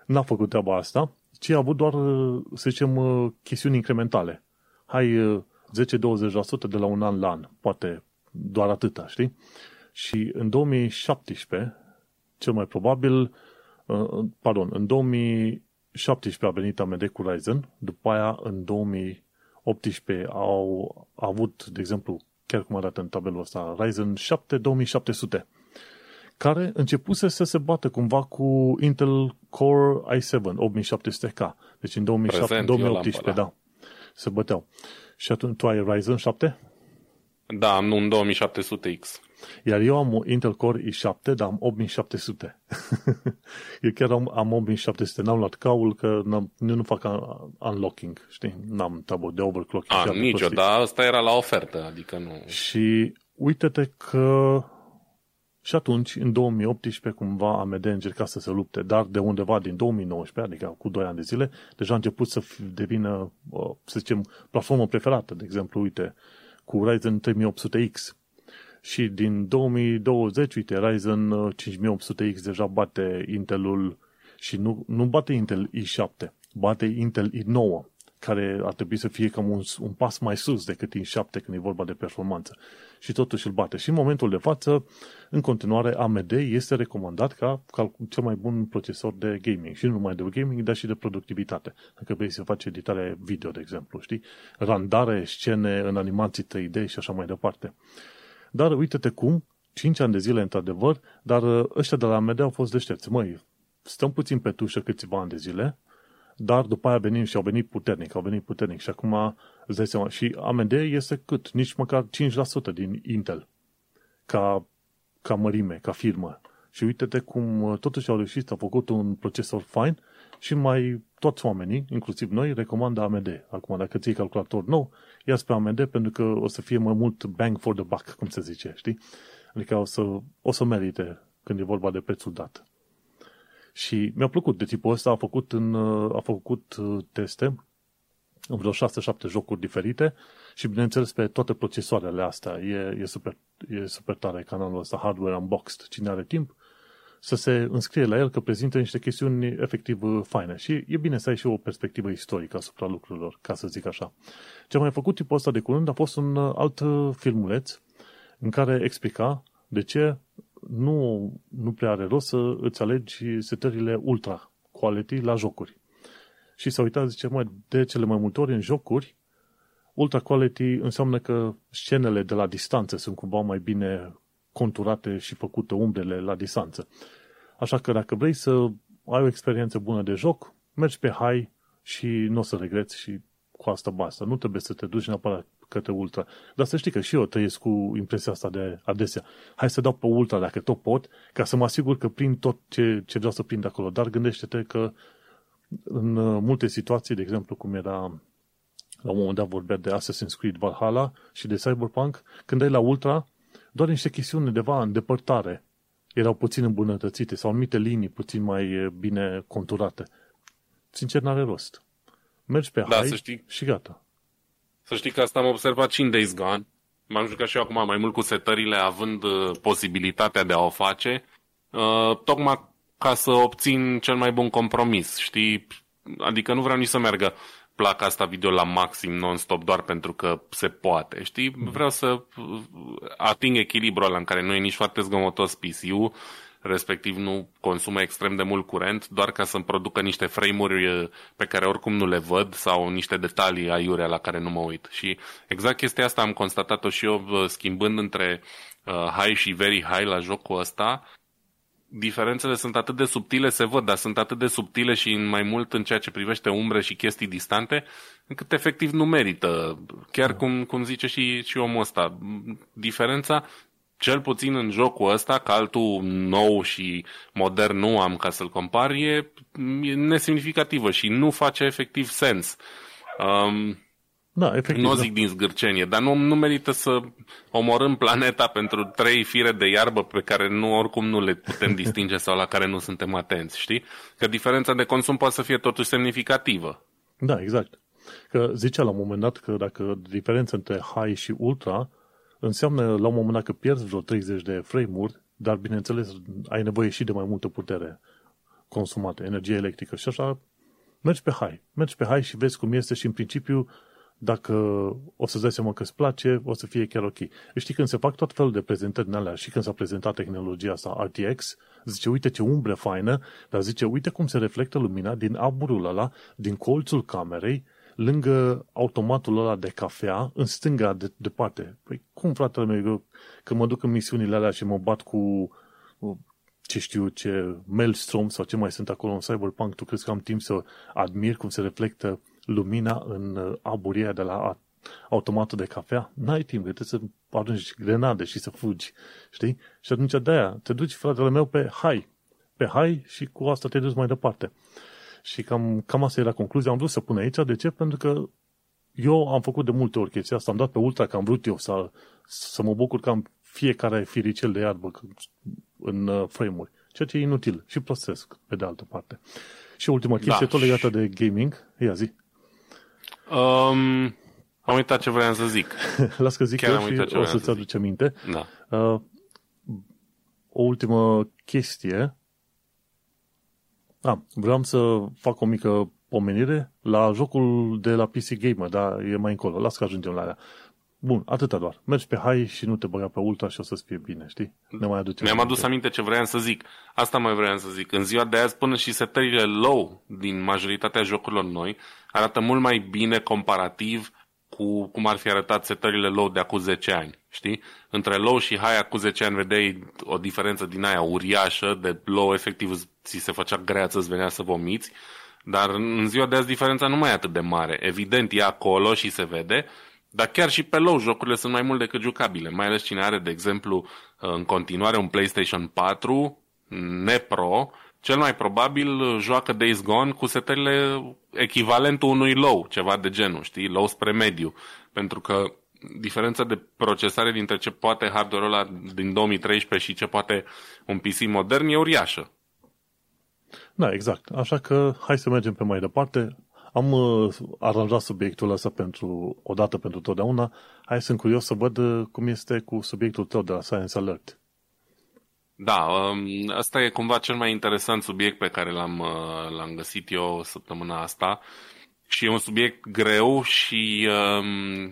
N-a făcut treaba asta, ci a avut doar, să zicem, chestiuni incrementale. Hai 10-20% de la un an la an, poate doar atâta, știi? Și în 2017, cel mai probabil, pardon, în 2017 a venit AMD cu Ryzen, după aia în 2018 au avut, de exemplu, chiar cum arată în tabelul ăsta, Ryzen 7 2700, care începuse să se bată cumva cu Intel Core i7 8700K. Deci în 2007, Prezent, 2018, lampă, da. da, se băteau. Și atunci tu ai Ryzen 7? Da, am un 2700X. Iar eu am Intel Core i7, dar am 8700. eu chiar am, am 8700, n-am luat caul că n-am, eu nu fac unlocking, știi? N-am tabu de overclocking. A, nicio, dar asta era la ofertă, adică nu... Și uite-te că și atunci, în 2018, cumva AMD încerca să se lupte, dar de undeva din 2019, adică cu 2 ani de zile, deja a început să devină, să zicem, platformă preferată. De exemplu, uite, cu Ryzen 3800X, și din 2020, uite, Ryzen 5800X uh, deja bate Intelul și nu, nu bate Intel i7, bate Intel i9, care ar trebui să fie cam un, un pas mai sus decât i7 când e vorba de performanță. Și totuși îl bate. Și în momentul de față, în continuare, AMD este recomandat ca, ca cel mai bun procesor de gaming. Și nu numai de gaming, dar și de productivitate. Dacă vrei să faci editare video, de exemplu, știi? Randare, scene în animații 3D și așa mai departe. Dar uite-te cum, 5 ani de zile într-adevăr, dar uh, ăștia de la AMD au fost deștepți. Măi, stăm puțin pe tușă câțiva ani de zile, dar după aia venim și au venit puternic, au venit puternic și acum îți dai seama. Și AMD este cât? Nici măcar 5% din Intel ca, ca mărime, ca firmă. Și uite-te cum uh, totuși au reușit, au făcut un procesor fine și mai toți oamenii, inclusiv noi, recomandă AMD. Acum, dacă ții calculator nou, ia pe AMD pentru că o să fie mai mult bang for the buck, cum se zice, știi? Adică o să, o să merite când e vorba de prețul dat. Și mi-a plăcut de tipul ăsta, a făcut, în, a făcut uh, teste în vreo 6-7 jocuri diferite și bineînțeles pe toate procesoarele astea. E, e, super, e super tare canalul ăsta, Hardware Unboxed. Cine are timp, să se înscrie la el că prezintă niște chestiuni efectiv uh, faine. Și e bine să ai și o perspectivă istorică asupra lucrurilor, ca să zic așa. Ce am mai făcut tipul ăsta de curând a fost un uh, alt uh, filmuleț în care explica de ce nu, nu prea are rost să îți alegi setările ultra quality la jocuri. Și s-a uitat, zice, mai de cele mai multe ori în jocuri, ultra quality înseamnă că scenele de la distanță sunt cumva mai bine conturate și făcute umbrele la distanță. Așa că dacă vrei să ai o experiență bună de joc, mergi pe high și nu o să regreți și cu asta basta. Nu trebuie să te duci neapărat către ultra. Dar să știi că și eu trăiesc cu impresia asta de adesea. Hai să dau pe ultra dacă tot pot, ca să mă asigur că prind tot ce, ce vreau să prind acolo. Dar gândește-te că în uh, multe situații, de exemplu, cum era la un moment dat vorbea de Assassin's Creed Valhalla și de Cyberpunk, când ai la Ultra, doar niște chestiuni undeva în depărtare erau puțin îmbunătățite sau anumite linii puțin mai bine conturate. Sincer, n-are rost. Mergi pe da, high să știi, și gata. Să știi că asta am observat și în Days Gone. M-am jucat și eu acum mai mult cu setările, având uh, posibilitatea de a o face, uh, tocmai ca să obțin cel mai bun compromis, știi? Adică nu vreau nici să meargă placa asta video la maxim non-stop doar pentru că se poate, știi? Mm. Vreau să uh, ating echilibrul ăla în care nu e nici foarte zgomotos PC-ul, respectiv nu consumă extrem de mult curent, doar ca să-mi producă niște frame-uri uh, pe care oricum nu le văd sau niște detalii aiurea la care nu mă uit. Și exact chestia asta am constatat-o și eu uh, schimbând între uh, high și very high la jocul ăsta, diferențele sunt atât de subtile, se văd, dar sunt atât de subtile și în mai mult în ceea ce privește umbre și chestii distante, încât efectiv nu merită. Chiar cum, cum zice și, și omul ăsta. Diferența, cel puțin în jocul ăsta, că altul nou și modern nu am ca să-l compar, e, e nesemnificativă și nu face efectiv sens. Um, da, efectiv. Nu o da. zic din zgârcenie, dar nu, nu merită să omorâm planeta pentru trei fire de iarbă pe care nu oricum nu le putem distinge sau la care nu suntem atenți, știi? Că diferența de consum poate să fie totuși semnificativă. Da, exact. Că zicea la un moment dat că dacă diferența între high și ultra înseamnă la un moment dat că pierzi vreo 30 de frame-uri, dar bineînțeles ai nevoie și de mai multă putere consumată, energie electrică și așa mergi pe high. Mergi pe high și vezi cum este și în principiu dacă o să-ți dai seama că îți place, o să fie chiar ok. Știi, când se fac tot felul de prezentări din alea și când s-a prezentat tehnologia asta RTX, zice, uite ce umbră faină, dar zice, uite cum se reflectă lumina din aburul ăla, din colțul camerei, lângă automatul ăla de cafea, în stânga de departe. Păi cum, fratele meu, eu, că mă duc în misiunile alea și mă bat cu ce știu, ce Maelstrom sau ce mai sunt acolo în Cyberpunk, tu crezi că am timp să admir cum se reflectă lumina în uh, aburia de la automatul de cafea, n-ai timp, trebuie să arunci grenade și să fugi, știi? Și atunci de-aia te duci, fratele meu, pe hai, pe hai și cu asta te duci mai departe. Și cam, cam asta era concluzia. Am vrut să pun aici. De ce? Pentru că eu am făcut de multe ori chestia asta. Am dat pe ultra că am vrut eu să, să mă bucur că am fiecare firicel de iarbă în uh, frame-uri. Ceea ce e inutil și plăsesc, pe de altă parte. Și ultima chestie, da. tot legată de gaming. Ia zi. Um, am uitat ce vreau să zic. Las că zic Chiar eu și o să-ți aduce minte. Da. Uh, o ultimă chestie. Ah, vreau să fac o mică pomenire la jocul de la PC Gamer, dar e mai încolo. Las că ajungem la aia. Bun, atâta doar. Mergi pe high și nu te băga pe ultra și o să-ți fie bine, știi? Ne mai aduce Mi-am adus aminte ce vreau să zic. Asta mai vreau să zic. În ziua de azi, până și setările low din majoritatea jocurilor noi arată mult mai bine comparativ cu cum ar fi arătat setările low de acum 10 ani, știi? Între low și high acum 10 ani vedeai o diferență din aia uriașă, de low efectiv ți se făcea greață, îți venea să vomiți, dar în ziua de azi diferența nu mai e atât de mare. Evident, e acolo și se vede, dar chiar și pe low jocurile sunt mai mult decât jucabile, mai ales cine are, de exemplu, în continuare un PlayStation 4 nepro, cel mai probabil joacă Days Gone cu setările echivalentul unui low, ceva de genul, știi, low spre mediu, pentru că diferența de procesare dintre ce poate hardware-ul ăla din 2013 și ce poate un PC modern e uriașă. Da, exact. Așa că hai să mergem pe mai departe. Am uh, aranjat subiectul ăsta pentru o dată pentru totdeauna. Hai sunt curios să văd uh, cum este cu subiectul tău de la Science Alert. Da, ăsta um, e cumva cel mai interesant subiect pe care l-am, uh, l-am găsit eu săptămâna asta. Și e un subiect greu și um,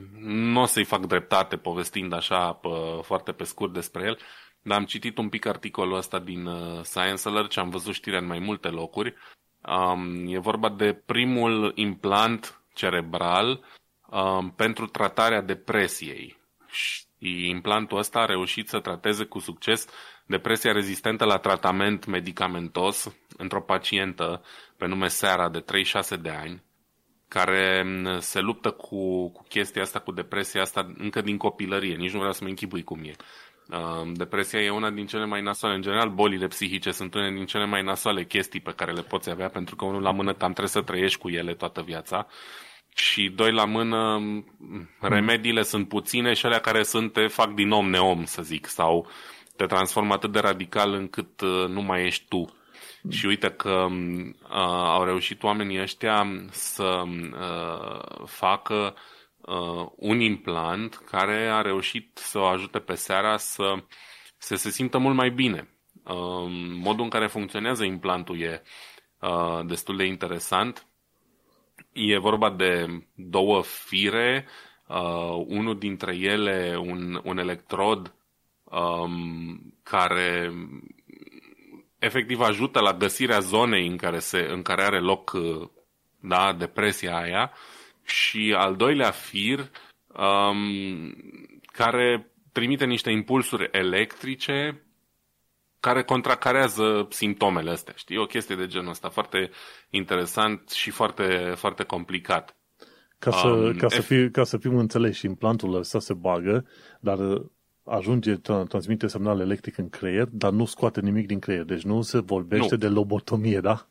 nu o să-i fac dreptate povestind așa pe, foarte pe scurt despre el, dar am citit un pic articolul ăsta din uh, Science Alert și am văzut știrea în mai multe locuri. Um, e vorba de primul implant cerebral um, pentru tratarea depresiei. Și implantul ăsta a reușit să trateze cu succes depresia rezistentă la tratament medicamentos într-o pacientă pe nume Sara de 36 de ani, care mm, se luptă cu, cu chestia asta, cu depresia asta încă din copilărie. Nici nu vreau să mă închipui cum e. Uh, depresia e una din cele mai nasoale. În general, bolile psihice sunt una din cele mai nasoale chestii pe care le poți avea, pentru că unul la mână cam trebuie să trăiești cu ele toată viața. Și doi la mână, remediile sunt puține și alea care sunt te fac din om neom, să zic, sau te transformă atât de radical încât uh, nu mai ești tu. Și uite că uh, au reușit oamenii ăștia să uh, facă uh, un implant care a reușit să o ajute pe seara să, să se simtă mult mai bine. Uh, modul în care funcționează implantul e uh, destul de interesant. E vorba de două fire, uh, unul dintre ele un, un electrod um, care efectiv ajută la găsirea zonei în care, se, în care are loc uh, da, depresia aia și al doilea fir um, care trimite niște impulsuri electrice care contracarează simptomele astea, știi? O chestie de genul ăsta, foarte interesant și foarte, foarte complicat. Ca să, um, ca, să fi, ca să fim înțeleși, implantul ăsta se bagă, dar ajunge, transmite semnal electric în creier, dar nu scoate nimic din creier. Deci nu se vorbește nu. de lobotomie, da?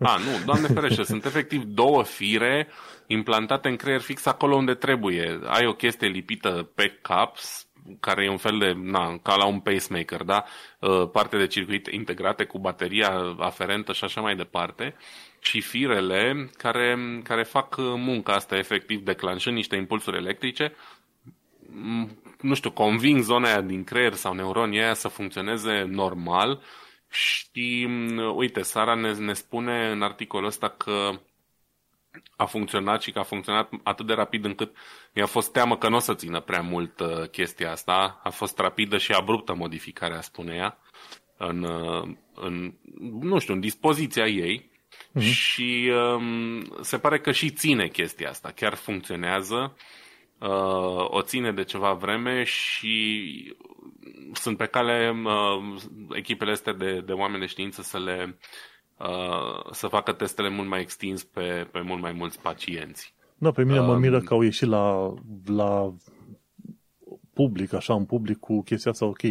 A, nu, doamne ferește, sunt efectiv două fire implantate în creier fix acolo unde trebuie. Ai o chestie lipită pe cap, care e un fel de, na, ca la un pacemaker, da? Uh, parte de circuit integrate cu bateria aferentă și așa mai departe și firele care, care fac munca asta efectiv declanșând niște impulsuri electrice nu știu, conving zona aia din creier sau neuronii aia să funcționeze normal și, mm, uite, Sara ne, ne spune în articolul ăsta că a funcționat și că a funcționat atât de rapid încât mi-a fost teamă că nu o să țină prea mult uh, chestia asta. A fost rapidă și abruptă modificarea, spune ea, în, uh, în nu știu, în dispoziția ei. Mm-hmm. Și um, se pare că și ține chestia asta, chiar funcționează uh, o ține de ceva vreme și sunt pe cale uh, echipele astea de, de oameni de știință să le uh, să facă testele mult mai extins pe, pe mult mai mulți pacienți. Da, pe mine mă um, miră că au ieșit la, la public, așa, în public cu chestia asta, ok,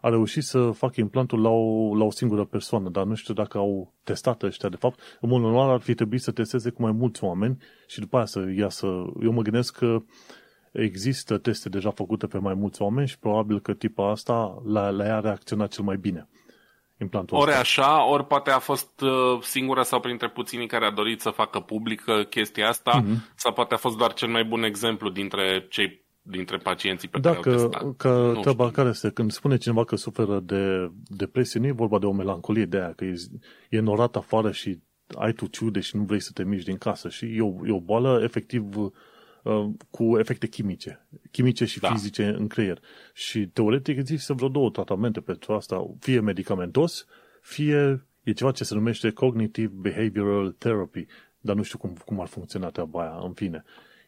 a reușit să facă implantul la o, la o singură persoană, dar nu știu dacă au testat ăștia, de fapt. În mod normal ar fi trebuit să testeze cu mai mulți oameni și după aia să iasă. Eu mă gândesc că există teste deja făcute pe mai mulți oameni și probabil că tipa asta la, la ea a reacționat cel mai bine. Implantul ori ăsta. așa, ori poate a fost uh, singura sau printre puținii care a dorit să facă publică chestia asta, mm-hmm. sau poate a fost doar cel mai bun exemplu dintre cei dintre pacienții pe Dacă, care au testat. Că treaba care este, când spune cineva că suferă de depresie, nu e vorba de o melancolie de aia, că e, e norat afară și ai tu ciude și nu vrei să te miști din casă și e o, e o boală efectiv Uh, cu efecte chimice, chimice și da. fizice în creier. Și teoretic există vreo două tratamente pentru asta, fie medicamentos, fie e ceva ce se numește Cognitive Behavioral Therapy, dar nu știu cum, cum ar funcționa treaba aia, în fine.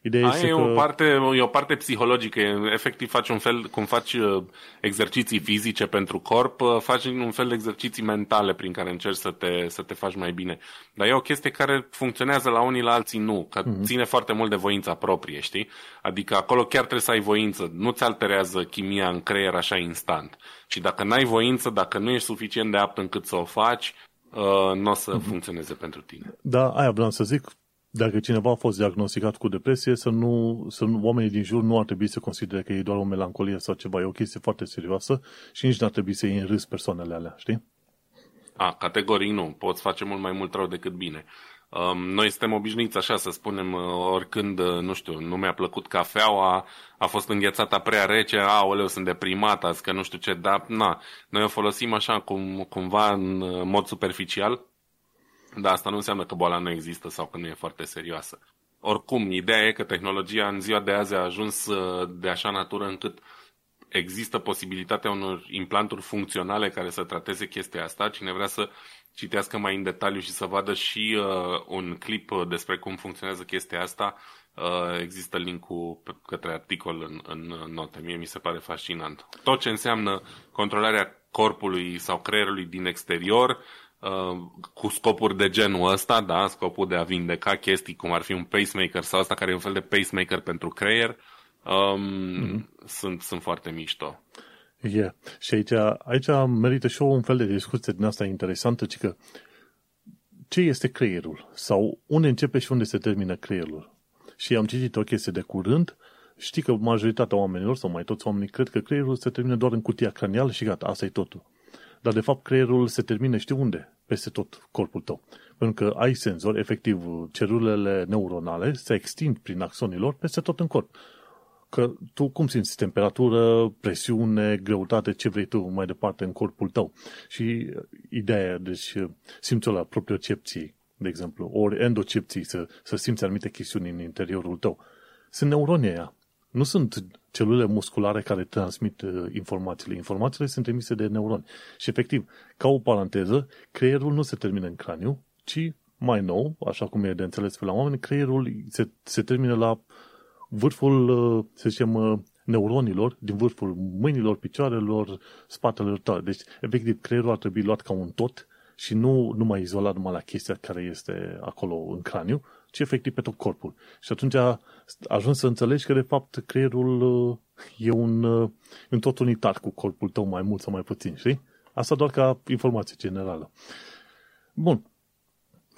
Ideea Aia e, că... o parte, e o parte psihologică. Efectiv faci un fel, cum faci uh, exerciții fizice pentru corp, uh, faci un fel de exerciții mentale prin care încerci să te, să te faci mai bine. Dar e o chestie care funcționează la unii, la alții nu, că mm-hmm. ține foarte mult de voința proprie, știi? Adică acolo chiar trebuie să ai voință, nu-ți alterează chimia în creier așa instant. Și dacă n-ai voință, dacă nu ești suficient de apt încât să o faci, uh, nu o să mm-hmm. funcționeze pentru tine. Da, aia vreau să zic, dacă cineva a fost diagnosticat cu depresie, să nu, să nu, oamenii din jur nu ar trebui să considere că e doar o melancolie sau ceva. E o chestie foarte serioasă și nici nu ar trebui să iei în râs persoanele alea, știi? A, categoric nu. Poți face mult mai mult rău decât bine. Um, noi suntem obișnuiți așa să spunem uh, oricând, uh, nu știu, nu mi-a plăcut cafeaua, a fost înghețată prea rece, aoleu, sunt deprimat azi, că nu știu ce, dar na, noi o folosim așa cum, cumva în uh, mod superficial dar asta nu înseamnă că boala nu există sau că nu e foarte serioasă. Oricum, ideea e că tehnologia în ziua de azi a ajuns uh, de așa natură încât există posibilitatea unor implanturi funcționale care să trateze chestia asta. Cine vrea să citească mai în detaliu și să vadă și uh, un clip despre cum funcționează chestia asta, uh, există linkul către articol în, în note. Mie mi se pare fascinant. Tot ce înseamnă controlarea corpului sau creierului din exterior, Uh, cu scopuri de genul ăsta, da, scopul de a vindeca chestii cum ar fi un pacemaker sau asta care e un fel de pacemaker pentru creier, um, mm-hmm. sunt, sunt foarte mișto. Yeah. Și aici, aici merită și o un fel de discuție din asta interesantă, ci că ce este creierul? Sau unde începe și unde se termină creierul? Și am citit o chestie de curând, știi că majoritatea oamenilor, sau mai toți oamenii, cred că creierul se termină doar în cutia cranială și gata, asta e totul. Dar de fapt creierul se termină, știi unde? Peste tot corpul tău. Pentru că ai senzori, efectiv, celulele neuronale se extind prin axonilor peste tot în corp. Că tu cum simți temperatură, presiune, greutate, ce vrei tu mai departe în corpul tău. Și ideea, deci simțul la propiocepției, de exemplu, ori endocepții, să, să simți anumite chestiuni în interiorul tău. Sunt neuronii aia. Nu sunt celule musculare care transmit uh, informațiile. Informațiile sunt emise de neuroni. Și efectiv, ca o paranteză, creierul nu se termină în craniu, ci mai nou, așa cum e de înțeles pe la oameni, creierul se, se termină la vârful, uh, să zicem, uh, neuronilor, din vârful mâinilor, picioarelor, spatelor tale. Deci, efectiv, creierul ar trebui luat ca un tot și nu numai izolat numai la chestia care este acolo în craniu, ci efectiv pe tot corpul. Și atunci ajuns să înțelegi că, de fapt, creierul uh, e un, un tot unitar cu corpul tău mai mult sau mai puțin, știi? Asta doar ca informație generală. Bun,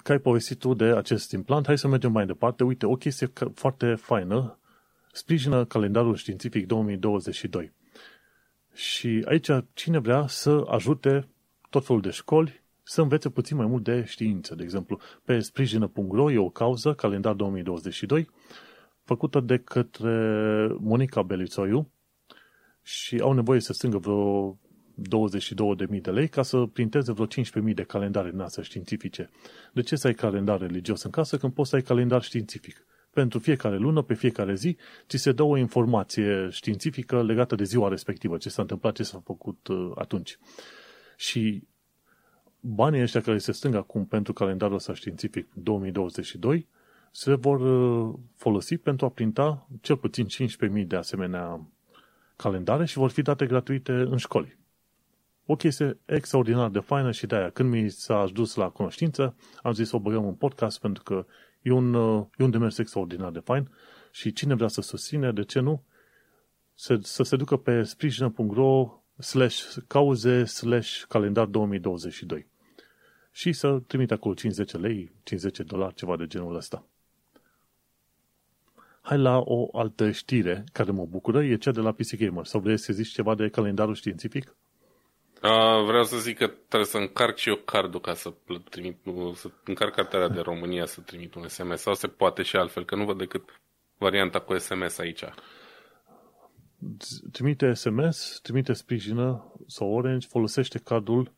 că ai povestit tu de acest implant, hai să mergem mai departe. Uite, o chestie foarte faină, sprijină calendarul științific 2022. Și aici cine vrea să ajute tot felul de școli să învețe puțin mai mult de știință. De exemplu, pe sprijină.ro e o cauză, calendar 2022, făcută de către Monica Belițoiu și au nevoie să strângă vreo 22.000 de lei ca să printeze vreo 15.000 de calendare din astea științifice. De ce să ai calendar religios în casă când poți să ai calendar științific? Pentru fiecare lună, pe fiecare zi, ți se dă o informație științifică legată de ziua respectivă, ce s-a întâmplat, ce s-a făcut uh, atunci. Și banii ăștia care se strâng acum pentru calendarul ăsta științific 2022 se vor uh, folosi pentru a printa cel puțin 15.000 de asemenea calendare și vor fi date gratuite în școli. O chestie extraordinar de faină și de aia când mi s-a adus la cunoștință, am zis să o băgăm în podcast pentru că e un, e un demers extraordinar de fain și cine vrea să susține, de ce nu, să, să se ducă pe sprijină.ro slash cauze slash calendar 2022 și să trimite acolo 50 lei, 50 dolari, ceva de genul ăsta. Hai la o altă știre care mă bucură, e cea de la PC Gamer. Sau vrei să zici ceva de calendarul științific? Uh, vreau să zic că trebuie să încarc și eu cardul ca să trimit, să încarc cartela de România să trimit un SMS sau se poate și altfel, că nu văd decât varianta cu SMS aici. Trimite SMS, trimite sprijină sau Orange, folosește cardul.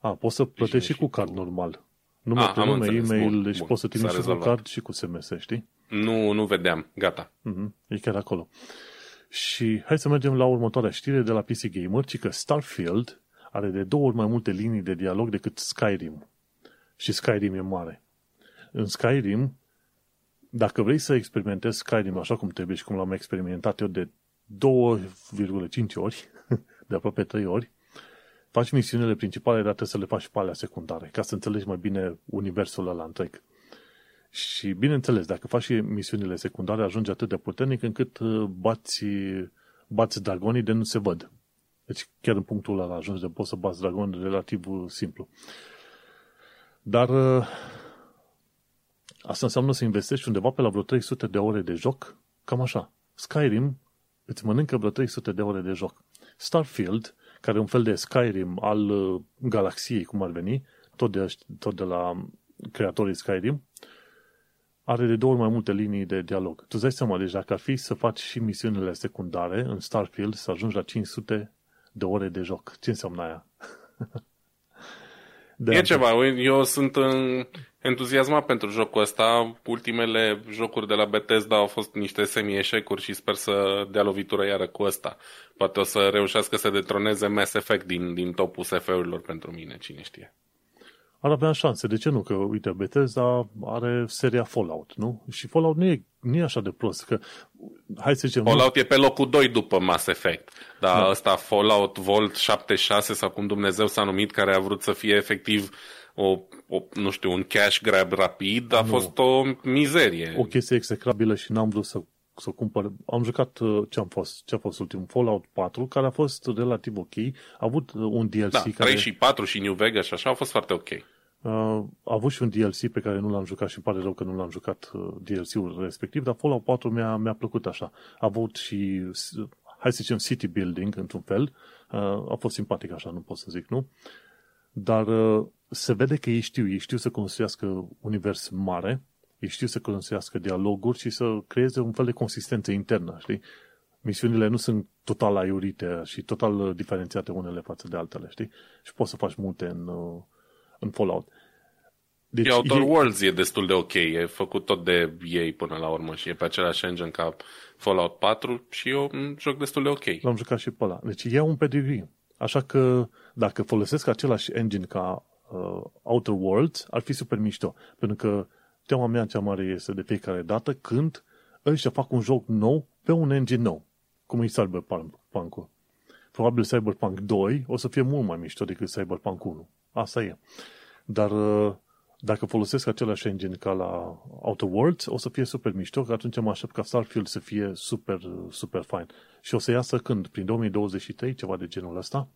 A, poți să plătești și cu card normal. Numai pe nume, e-mail, bun, deci bun, poți să trimiți și cu card și cu SMS, știi? Nu, nu vedeam. Gata. Mm-hmm. E chiar acolo. Și hai să mergem la următoarea știre de la PC Gamer, ci că Starfield are de două ori mai multe linii de dialog decât Skyrim. Și Skyrim e mare. În Skyrim, dacă vrei să experimentezi Skyrim așa cum trebuie și cum l-am experimentat eu de 2,5 ori, de aproape 3 ori, faci misiunile principale, dar trebuie să le faci pe alea secundare, ca să înțelegi mai bine universul ăla întreg. Și, bineînțeles, dacă faci și misiunile secundare, ajungi atât de puternic încât uh, bați, bați dragonii de nu se văd. Deci chiar în punctul ăla ajungi de poți să bați dragon relativ uh, simplu. Dar uh, asta înseamnă să investești undeva pe la vreo 300 de ore de joc, cam așa. Skyrim îți mănâncă vreo 300 de ore de joc. Starfield, care e un fel de Skyrim al galaxiei, cum ar veni, tot de, tot de la creatorii Skyrim, are de două ori mai multe linii de dialog. Tu îți dai seama, deci dacă ar fi să faci și misiunile secundare în Starfield, să ajungi la 500 de ore de joc. Ce înseamnă aia? de e ceva, eu sunt în, entuziasmat pentru jocul ăsta. Ultimele jocuri de la Bethesda au fost niște semi-eșecuri și sper să dea lovitură iară cu ăsta. Poate o să reușească să detroneze Mass Effect din, din topul SF-urilor pentru mine, cine știe ar avea șanse. De ce nu? Că, uite, Bethesda are seria Fallout, nu? Și Fallout nu e, nu e așa de prost. Că, hai să zicem... Fallout nu... e pe locul 2 după Mass Effect. Dar da. ăsta Fallout Vault 76 sau cum Dumnezeu s-a numit, care a vrut să fie efectiv o, o, nu știu, un cash grab rapid, a nu. fost o mizerie. O chestie execrabilă și n-am vrut să să cumpăr. Am jucat uh, ce am fost, ce a fost ultimul Fallout 4, care a fost relativ ok. A avut uh, un DLC da, care... 3 și 4 și New Vegas și așa au fost foarte ok. Uh, a avut și un DLC pe care nu l-am jucat și îmi pare rău că nu l-am jucat uh, DLC-ul respectiv, dar Fallout 4 mi-a, mi-a plăcut așa. A avut și, hai să zicem, city building, într-un fel. Uh, a fost simpatic așa, nu pot să zic, nu? Dar uh, se vede că ei știu, ei știu să construiască univers mare, ei știu să construiască dialoguri și să creeze un fel de consistență internă, știi? Misiunile nu sunt total aiurite și total uh, diferențiate unele față de altele, știi? Și poți să faci multe în, uh, în Fallout. Deci e Outer Worlds e destul de ok, e făcut tot de ei până la urmă și e pe același engine ca Fallout 4 și e un joc destul de ok. L-am jucat și pe ăla. Deci e un pedigree. Așa că dacă folosesc același engine ca uh, Outer Worlds, ar fi super mișto. Pentru că teama mea cea mare este de fiecare dată când ăștia fac un joc nou pe un engine nou. Cum e Cyberpunk-ul. Probabil Cyberpunk 2 o să fie mult mai mișto decât Cyberpunk 1. Asta e. Dar uh, dacă folosesc același engine ca la Outer Worlds, o să fie super mișto, că atunci mă aștept ca Starfield să fie super, super fine. Și o să iasă când? Prin 2023, ceva de genul ăsta?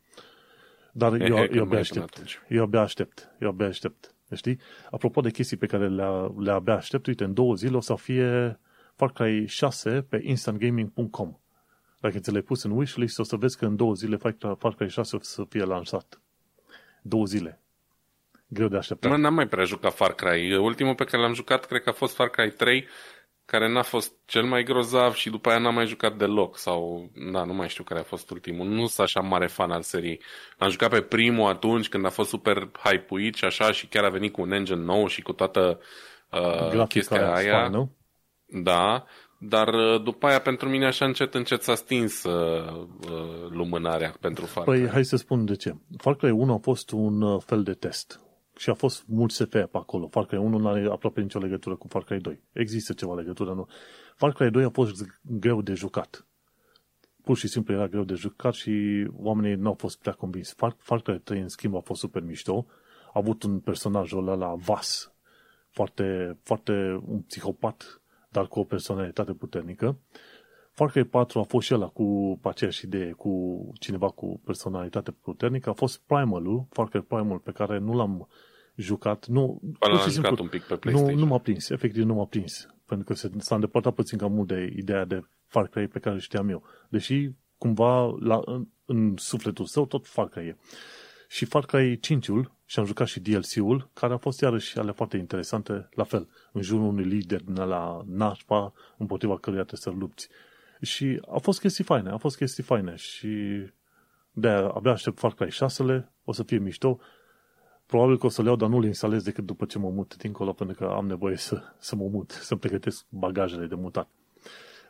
Dar e, eu, eu abia aștept. Eu abia aștept. Eu abia aștept. Știi? Apropo de chestii pe care le, le abia aștept, uite, în două zile o să fie Far Cry 6 pe instantgaming.com. Dacă ți le-ai pus în wishlist, o să vezi că în două zile Far Cry 6 o să fie lansat. Două zile. Greu de așteptat. Mă, n-am mai prea jucat Far Cry. Ultimul pe care l-am jucat cred că a fost Far Cry 3, care n-a fost cel mai grozav și după aia n-am mai jucat deloc. Sau, da, nu mai știu care a fost ultimul. Nu sunt așa mare fan al seriei. Am jucat pe primul atunci când a fost super hype-uit și așa și chiar a venit cu un engine nou și cu toată uh, chestia aia. Spa, nu? Da, dar uh, după aia pentru mine așa încet încet s-a stins uh, uh, lumânarea pentru Far Cry. Păi hai să spun de ce. Far Cry 1 a fost un uh, fel de test și a fost mult SF pe acolo. Far Cry 1 nu are aproape nicio legătură cu Far Cry 2. Există ceva legătură, nu. Far Cry 2 a fost greu de jucat. Pur și simplu era greu de jucat și oamenii nu au fost prea convins. Far, Far Cry 3, în schimb, a fost super mișto. A avut un personaj ăla la Vas, foarte, foarte un psihopat, dar cu o personalitate puternică. Far Cry 4 a fost și ăla cu aceeași idee, cu cineva cu personalitate puternică. A fost Primalul, Far Cry Primal, pe care nu l-am jucat. Nu, l-am jucat simplu, un pic pe PlayStation. Nu, nu m-a prins, efectiv nu m-a prins. Pentru că se, s-a îndepărtat puțin cam mult de ideea de Far Cry pe care știam eu. Deși, cumva, la, în, în sufletul său, tot Far Cry e. Și Far Cry 5-ul, și am jucat și DLC-ul, care a fost iarăși ale foarte interesante, la fel, în jurul unui lider din la nașpa, împotriva căruia trebuie să lupți. Și a fost chestii faine, a fost chestii faine și de abia aștept Far Cry 6-le, o să fie mișto. Probabil că o să le iau, dar nu le instalez decât după ce mă mut dincolo, pentru că am nevoie să, să mă mut, să-mi pregătesc bagajele de mutat.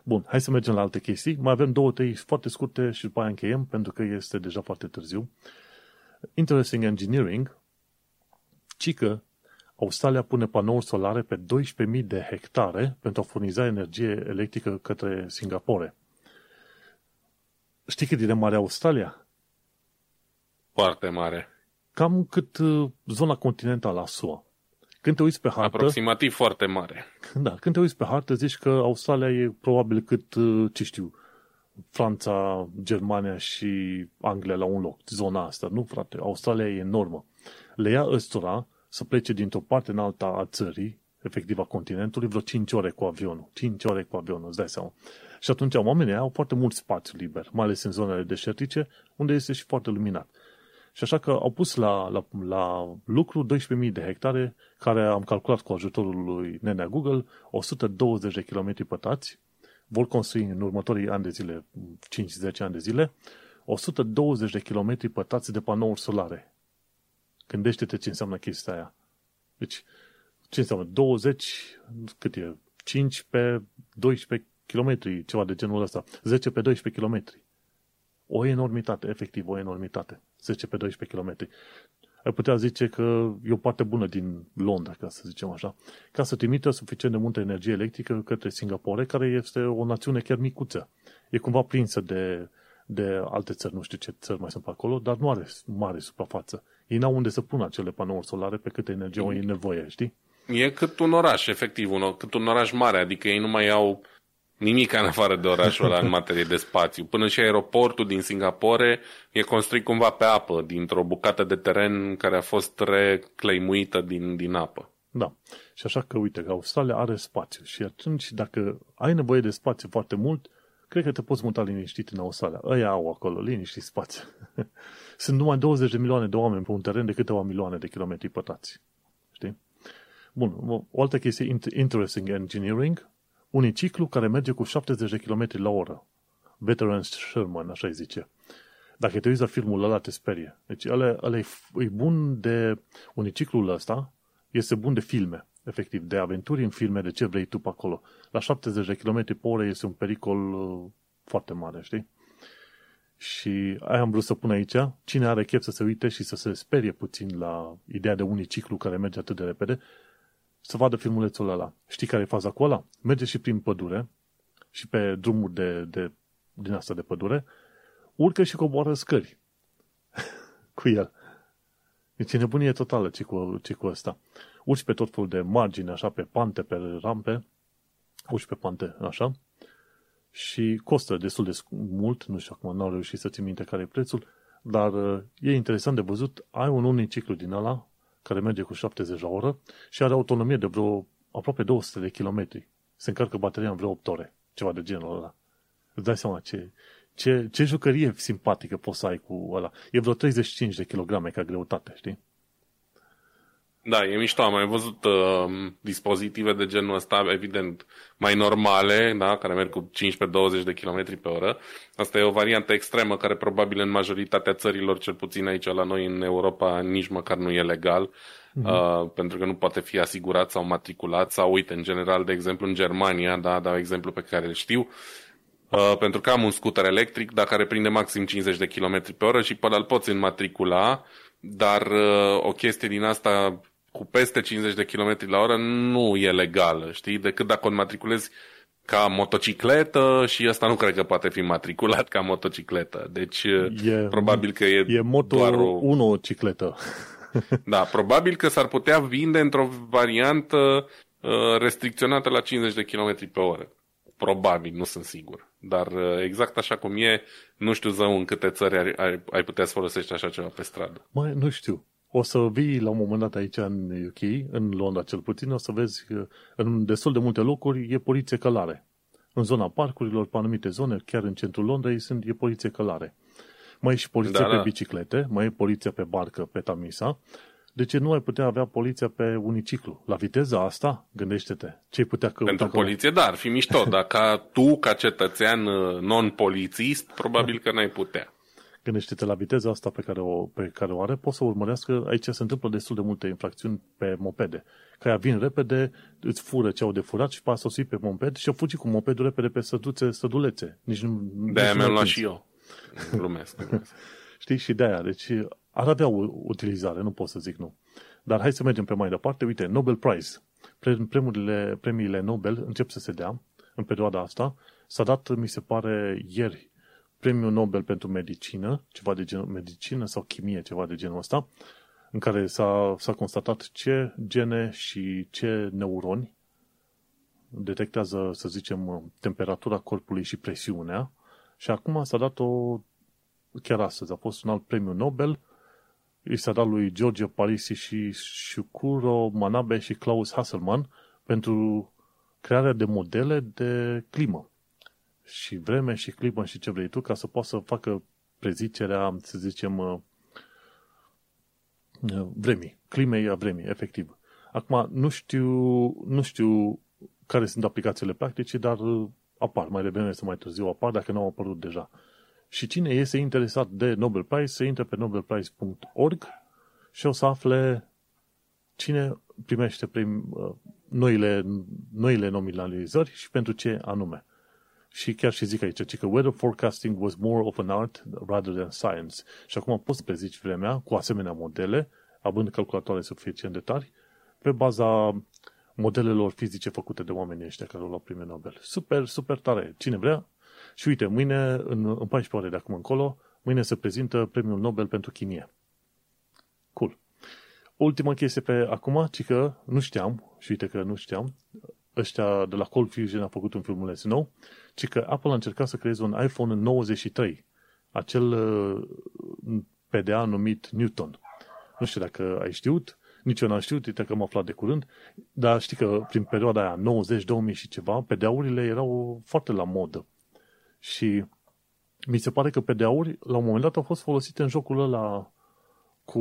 Bun, hai să mergem la alte chestii. Mai avem două, trei foarte scurte și după aia încheiem, pentru că este deja foarte târziu. Interesting Engineering, cică Australia pune panouri solare pe 12.000 de hectare pentru a furniza energie electrică către Singapore. Știi cât e de mare Australia? Foarte mare. Cam cât uh, zona continentală a SUA. Când te uiți pe hartă... Aproximativ foarte mare. Da, când te uiți pe hartă, zici că Australia e probabil cât, uh, ce știu, Franța, Germania și Anglia la un loc, zona asta. Nu, frate, Australia e enormă. Le ia ăstora să plece dintr-o parte în alta a țării, efectiv a continentului, vreo 5 ore cu avionul. 5 ore cu avionul, îți dai seama. Și atunci oamenii au foarte mult spațiu liber, mai ales în zonele deșertice, unde este și foarte luminat. Și așa că au pus la, la, la lucru 12.000 de hectare, care am calculat cu ajutorul lui Nenea Google, 120 de km pătați, vor construi în următorii ani de zile, 5-10 ani de zile, 120 de km pătați de panouri solare. Gândește-te ce înseamnă chestia aia. Deci, ce înseamnă? 20, cât e? 5 pe 12 km, ceva de genul ăsta. 10 pe 12 km. O enormitate, efectiv, o enormitate. 10 pe 12 km. Ai putea zice că e o parte bună din Londra, ca să zicem așa, ca să trimită suficient de multă energie electrică către Singapore, care este o națiune chiar micuță. E cumva prinsă de, de alte țări, nu știu ce țări mai sunt pe acolo, dar nu are mare suprafață. Ei n-au unde să pună acele panouri solare pe câte energie au nevoie, știi? E cât un oraș, efectiv, un, cât un oraș mare, adică ei nu mai au Nimic în afară de orașul ăla în materie de spațiu. Până și aeroportul din Singapore e construit cumva pe apă, dintr-o bucată de teren care a fost reclaimuită din, din apă. Da. Și așa că, uite, că Australia are spațiu și atunci, dacă ai nevoie de spațiu foarte mult, cred că te poți muta liniștit în Australia. Ăia au acolo, liniștit spațiu. Sunt numai 20 de milioane de oameni pe un teren de câteva milioane de kilometri pătrați. Știi? Bun, o altă chestie interesting engineering, uniciclu care merge cu 70 de km la oră. Veterans Sherman, așa îi zice. Dacă te uiți la filmul ăla, te sperie. Deci ăla, ăla e, e bun de... Uniciclul ăsta este bun de filme, efectiv, de aventuri în filme, de ce vrei tu pe acolo. La 70 de km pe oră este un pericol uh, foarte mare, știi? Și aia am vrut să pun aici. Cine are chef să se uite și să se sperie puțin la ideea de uniciclu care merge atât de repede, să vadă filmulețul ăla. Știi care e faza cu ăla? Merge și prin pădure și pe drumuri de, de, din asta de pădure, urcă și coboară scări cu el. Deci e nebunie totală ce cu, ce cu ăsta. Urci pe tot felul de margini, așa, pe pante, pe rampe, urci pe pante, așa, și costă destul de mult, nu știu acum, n-au reușit să țin minte care e prețul, dar uh, e interesant de văzut, ai un uniciclu din ăla, care merge cu 70 la oră și are autonomie de vreo aproape 200 de kilometri. Se încarcă bateria în vreo 8 ore, ceva de genul ăla. Îți dai seama ce, ce, ce jucărie simpatică poți să ai cu ăla. E vreo 35 de kilograme ca greutate, știi? Da, e mișto. Am mai văzut uh, dispozitive de genul ăsta, evident, mai normale, da, care merg cu 15-20 de km pe oră. Asta e o variantă extremă care probabil în majoritatea țărilor, cel puțin aici la noi în Europa, nici măcar nu e legal. Uh-huh. Uh, pentru că nu poate fi asigurat sau matriculat sau, uite, în general, de exemplu, în Germania, da, dau exemplu pe care îl știu, uh, pentru că am un scooter electric, dar care prinde maxim 50 de km pe oră și pe ăla îl poți înmatricula, dar uh, o chestie din asta cu peste 50 de km la oră nu e legală, știi? Decât dacă o matriculezi ca motocicletă și asta nu cred că poate fi matriculat ca motocicletă. Deci e, probabil că e, e moto doar o... 1 cicletă. da, probabil că s-ar putea vinde într-o variantă uh, restricționată la 50 de km pe oră. Probabil, nu sunt sigur. Dar uh, exact așa cum e, nu știu zău în câte țări ai, ai, ai putea să folosești așa ceva pe stradă. Mai, nu știu o să vii la un moment dat aici în UK, în Londra cel puțin, o să vezi că în destul de multe locuri e poliție călare. În zona parcurilor, pe anumite zone, chiar în centrul Londrei, sunt, e poliție călare. Mai e și poliție da, pe da. biciclete, mai e poliția pe barcă, pe Tamisa. De ce nu ai putea avea poliția pe uniciclu? La viteza asta, gândește-te, ce ai putea căuta Pentru poliție, da, ar fi mișto, dar ca tu, ca cetățean uh, non-polițist, probabil că n-ai putea gândește-te la viteza asta pe care, o, pe care o are, poți să urmărească, aici se întâmplă destul de multe infracțiuni pe mopede. Care vin repede, îți fură ce au de furat și pasă o pe moped și o fugi cu mopedul repede pe săduțe, sădulețe. Nici nu, de-aia mi-am luat și eu. Glumesc. Știi? Și de-aia. Deci ar avea o utilizare, nu pot să zic nu. Dar hai să mergem pe mai departe. Uite, Nobel Prize. Premiile, premiile Nobel încep să se dea în perioada asta. S-a dat, mi se pare, ieri premiul Nobel pentru medicină, ceva de genul medicină sau chimie, ceva de genul ăsta, în care s-a, s-a constatat ce gene și ce neuroni detectează, să zicem, temperatura corpului și presiunea. Și acum s-a dat o, chiar astăzi, a fost un alt premiu Nobel, i s-a dat lui George Parisi și Shukuro Manabe și Klaus Hasselmann pentru crearea de modele de climă și vreme și climă și ce vrei tu ca să poată să facă prezicerea, să zicem, uh, uh, vremii, climei a vremii, efectiv. Acum, nu știu, nu știu care sunt aplicațiile practice, dar uh, apar mai devreme să mai târziu apar dacă nu au apărut deja. Și cine este interesat de Nobel Prize, să intre pe nobelprize.org și o să afle cine primește prim, noile, noile nominalizări și pentru ce anume. Și chiar și zic aici, că weather forecasting was more of an art rather than science. Și acum poți prezici vremea cu asemenea modele, având calculatoare suficient de tari, pe baza modelelor fizice făcute de oamenii ăștia care au luat premiul Nobel. Super, super tare. Cine vrea? Și uite, mâine, în, în 14 ore de acum încolo, mâine se prezintă premiul Nobel pentru chimie. Cool. Ultima chestie pe acum, ci că nu știam, și uite că nu știam, ăștia de la Cold Fusion a făcut un filmuleț nou, ci că Apple a încercat să creeze un iPhone în 93, acel uh, PDA numit Newton. Nu știu dacă ai știut, nici eu n-am știut, uite că am aflat de curând, dar știi că prin perioada aia, 90-2000 și ceva, PDA-urile erau foarte la modă. Și mi se pare că PDA-uri, la un moment dat, au fost folosite în jocul ăla cu,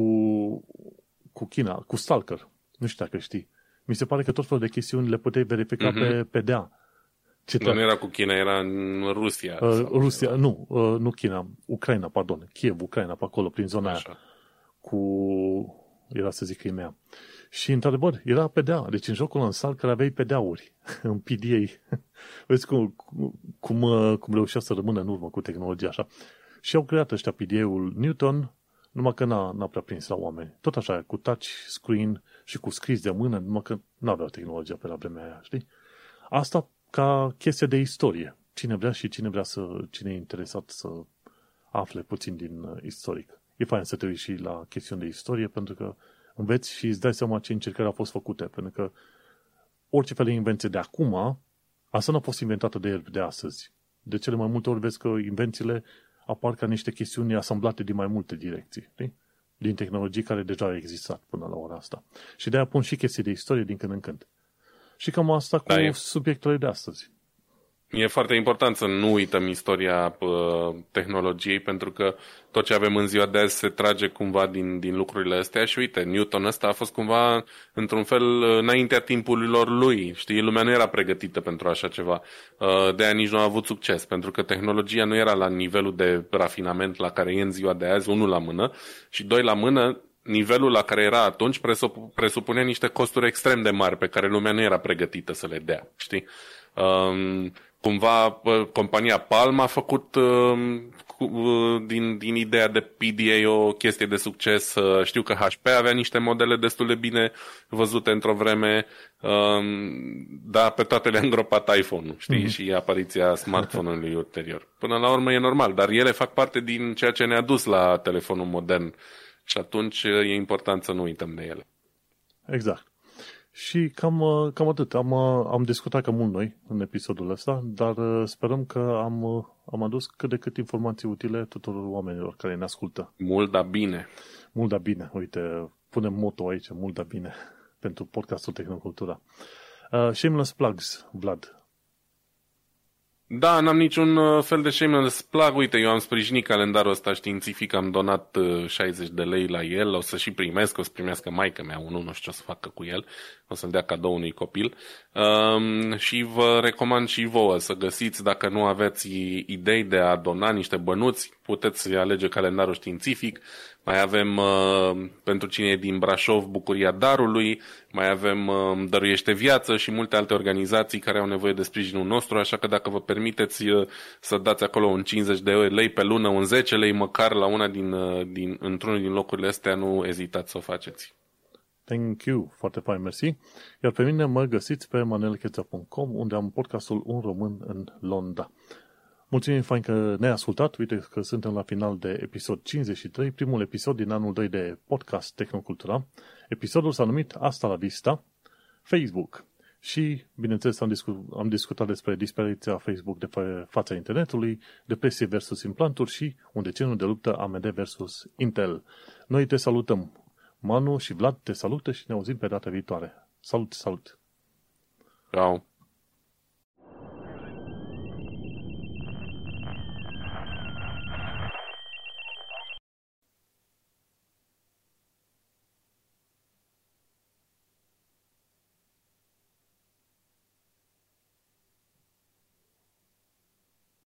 cu China, cu Stalker. Nu știu dacă știi. Mi se pare că tot felul de chestiuni le puteai verifica mm-hmm. pe PDA. Ce nu era cu China, era în Rusia. Uh, Rusia, ceva. nu, uh, nu China, Ucraina, pardon, Kiev, Ucraina, pe acolo, prin zona Așa. aia. Cu, era să zic Crimea. Și, într-adevăr, era PDA. Deci, în jocul în sal care aveai PDA-uri, în PDA. Vezi cum, cum, uh, cum reușea să rămână în urmă cu tehnologia așa. Și au creat ăștia PDA-ul Newton, numai că n-a, n-a prea prins la oameni. Tot așa, cu touch screen și cu scris de mână, numai că n-aveau tehnologia pe la vremea aia, știi? Asta ca chestie de istorie. Cine vrea și cine vrea să, cine e interesat să afle puțin din uh, istoric. E fain să te uiți și la chestiuni de istorie, pentru că înveți și îți dai seama ce încercări au fost făcute, pentru că orice fel de invenție de acum, asta nu a fost inventată de el de astăzi. De cele mai multe ori vezi că invențiile apar ca niște chestiuni asamblate din mai multe direcții, știi? Din tehnologii care deja au existat până la ora asta. Și de-aia pun și chestii de istorie din când în când. Și cam asta cu da, subiectele de astăzi. E foarte important să nu uităm istoria uh, tehnologiei, pentru că tot ce avem în ziua de azi se trage cumva din, din lucrurile astea și uite, Newton ăsta a fost cumva, într-un fel, înaintea timpurilor lui. Știi, lumea nu era pregătită pentru așa ceva. Uh, de aia nici nu a avut succes, pentru că tehnologia nu era la nivelul de rafinament la care e în ziua de azi, unul la mână, și doi la mână, nivelul la care era atunci presupunea niște costuri extrem de mari pe care lumea nu era pregătită să le dea, știi? Um, cumva compania Palm a făcut uh, din, din ideea de PDA o chestie de succes. Uh, știu că HP avea niște modele destul de bine văzute într-o vreme, um, dar pe toate le-a îngropat iPhone-ul, știi, mm-hmm. și apariția smartphone-ului ulterior. Până la urmă e normal, dar ele fac parte din ceea ce ne-a dus la telefonul modern și atunci e important să nu uităm de ele. Exact. Și cam, uh, cam atât. Am, uh, am discutat cam mult noi în episodul ăsta, dar uh, sperăm că am, am adus cât de cât informații utile tuturor oamenilor care ne ascultă. Mult da bine. Mult da bine. Uite, punem moto aici, mult da bine, pentru podcastul Tehnocultura. Uh, shameless plugs, Vlad. Da, n-am niciun uh, fel de shameless plug. Uite, eu am sprijinit calendarul ăsta științific, am donat 60 uh, de lei la el, o să și primesc, o să primească maica mea unul, nu știu ce o să facă cu el, o să-l dea cadou unui copil. Um, și vă recomand și vouă să găsiți, dacă nu aveți idei de a dona niște bănuți, puteți alege calendarul științific, mai avem uh, pentru cine e din Brașov Bucuria Darului, mai avem uh, Dăruiește Viață și multe alte organizații care au nevoie de sprijinul nostru, așa că dacă vă permiteți uh, să dați acolo un 50 de lei pe lună, un 10 lei măcar la una din, uh, din, într-unul din locurile astea, nu ezitați să o faceți. Thank you, foarte fain, mersi. Iar pe mine mă găsiți pe manelcheța.com unde am podcastul Un Român în Londra. Mulțumim fain că ne-ai ascultat. Uite că suntem la final de episod 53, primul episod din anul 2 de podcast Tehnocultura. Episodul s-a numit Asta la Vista, Facebook. Și, bineînțeles, am, discut, am discutat despre dispariția Facebook de fa- fața internetului, depresie versus implanturi și un deceniu de luptă AMD versus Intel. Noi te salutăm. Manu și Vlad te salută și ne auzim pe data viitoare. Salut, salut! Ciao!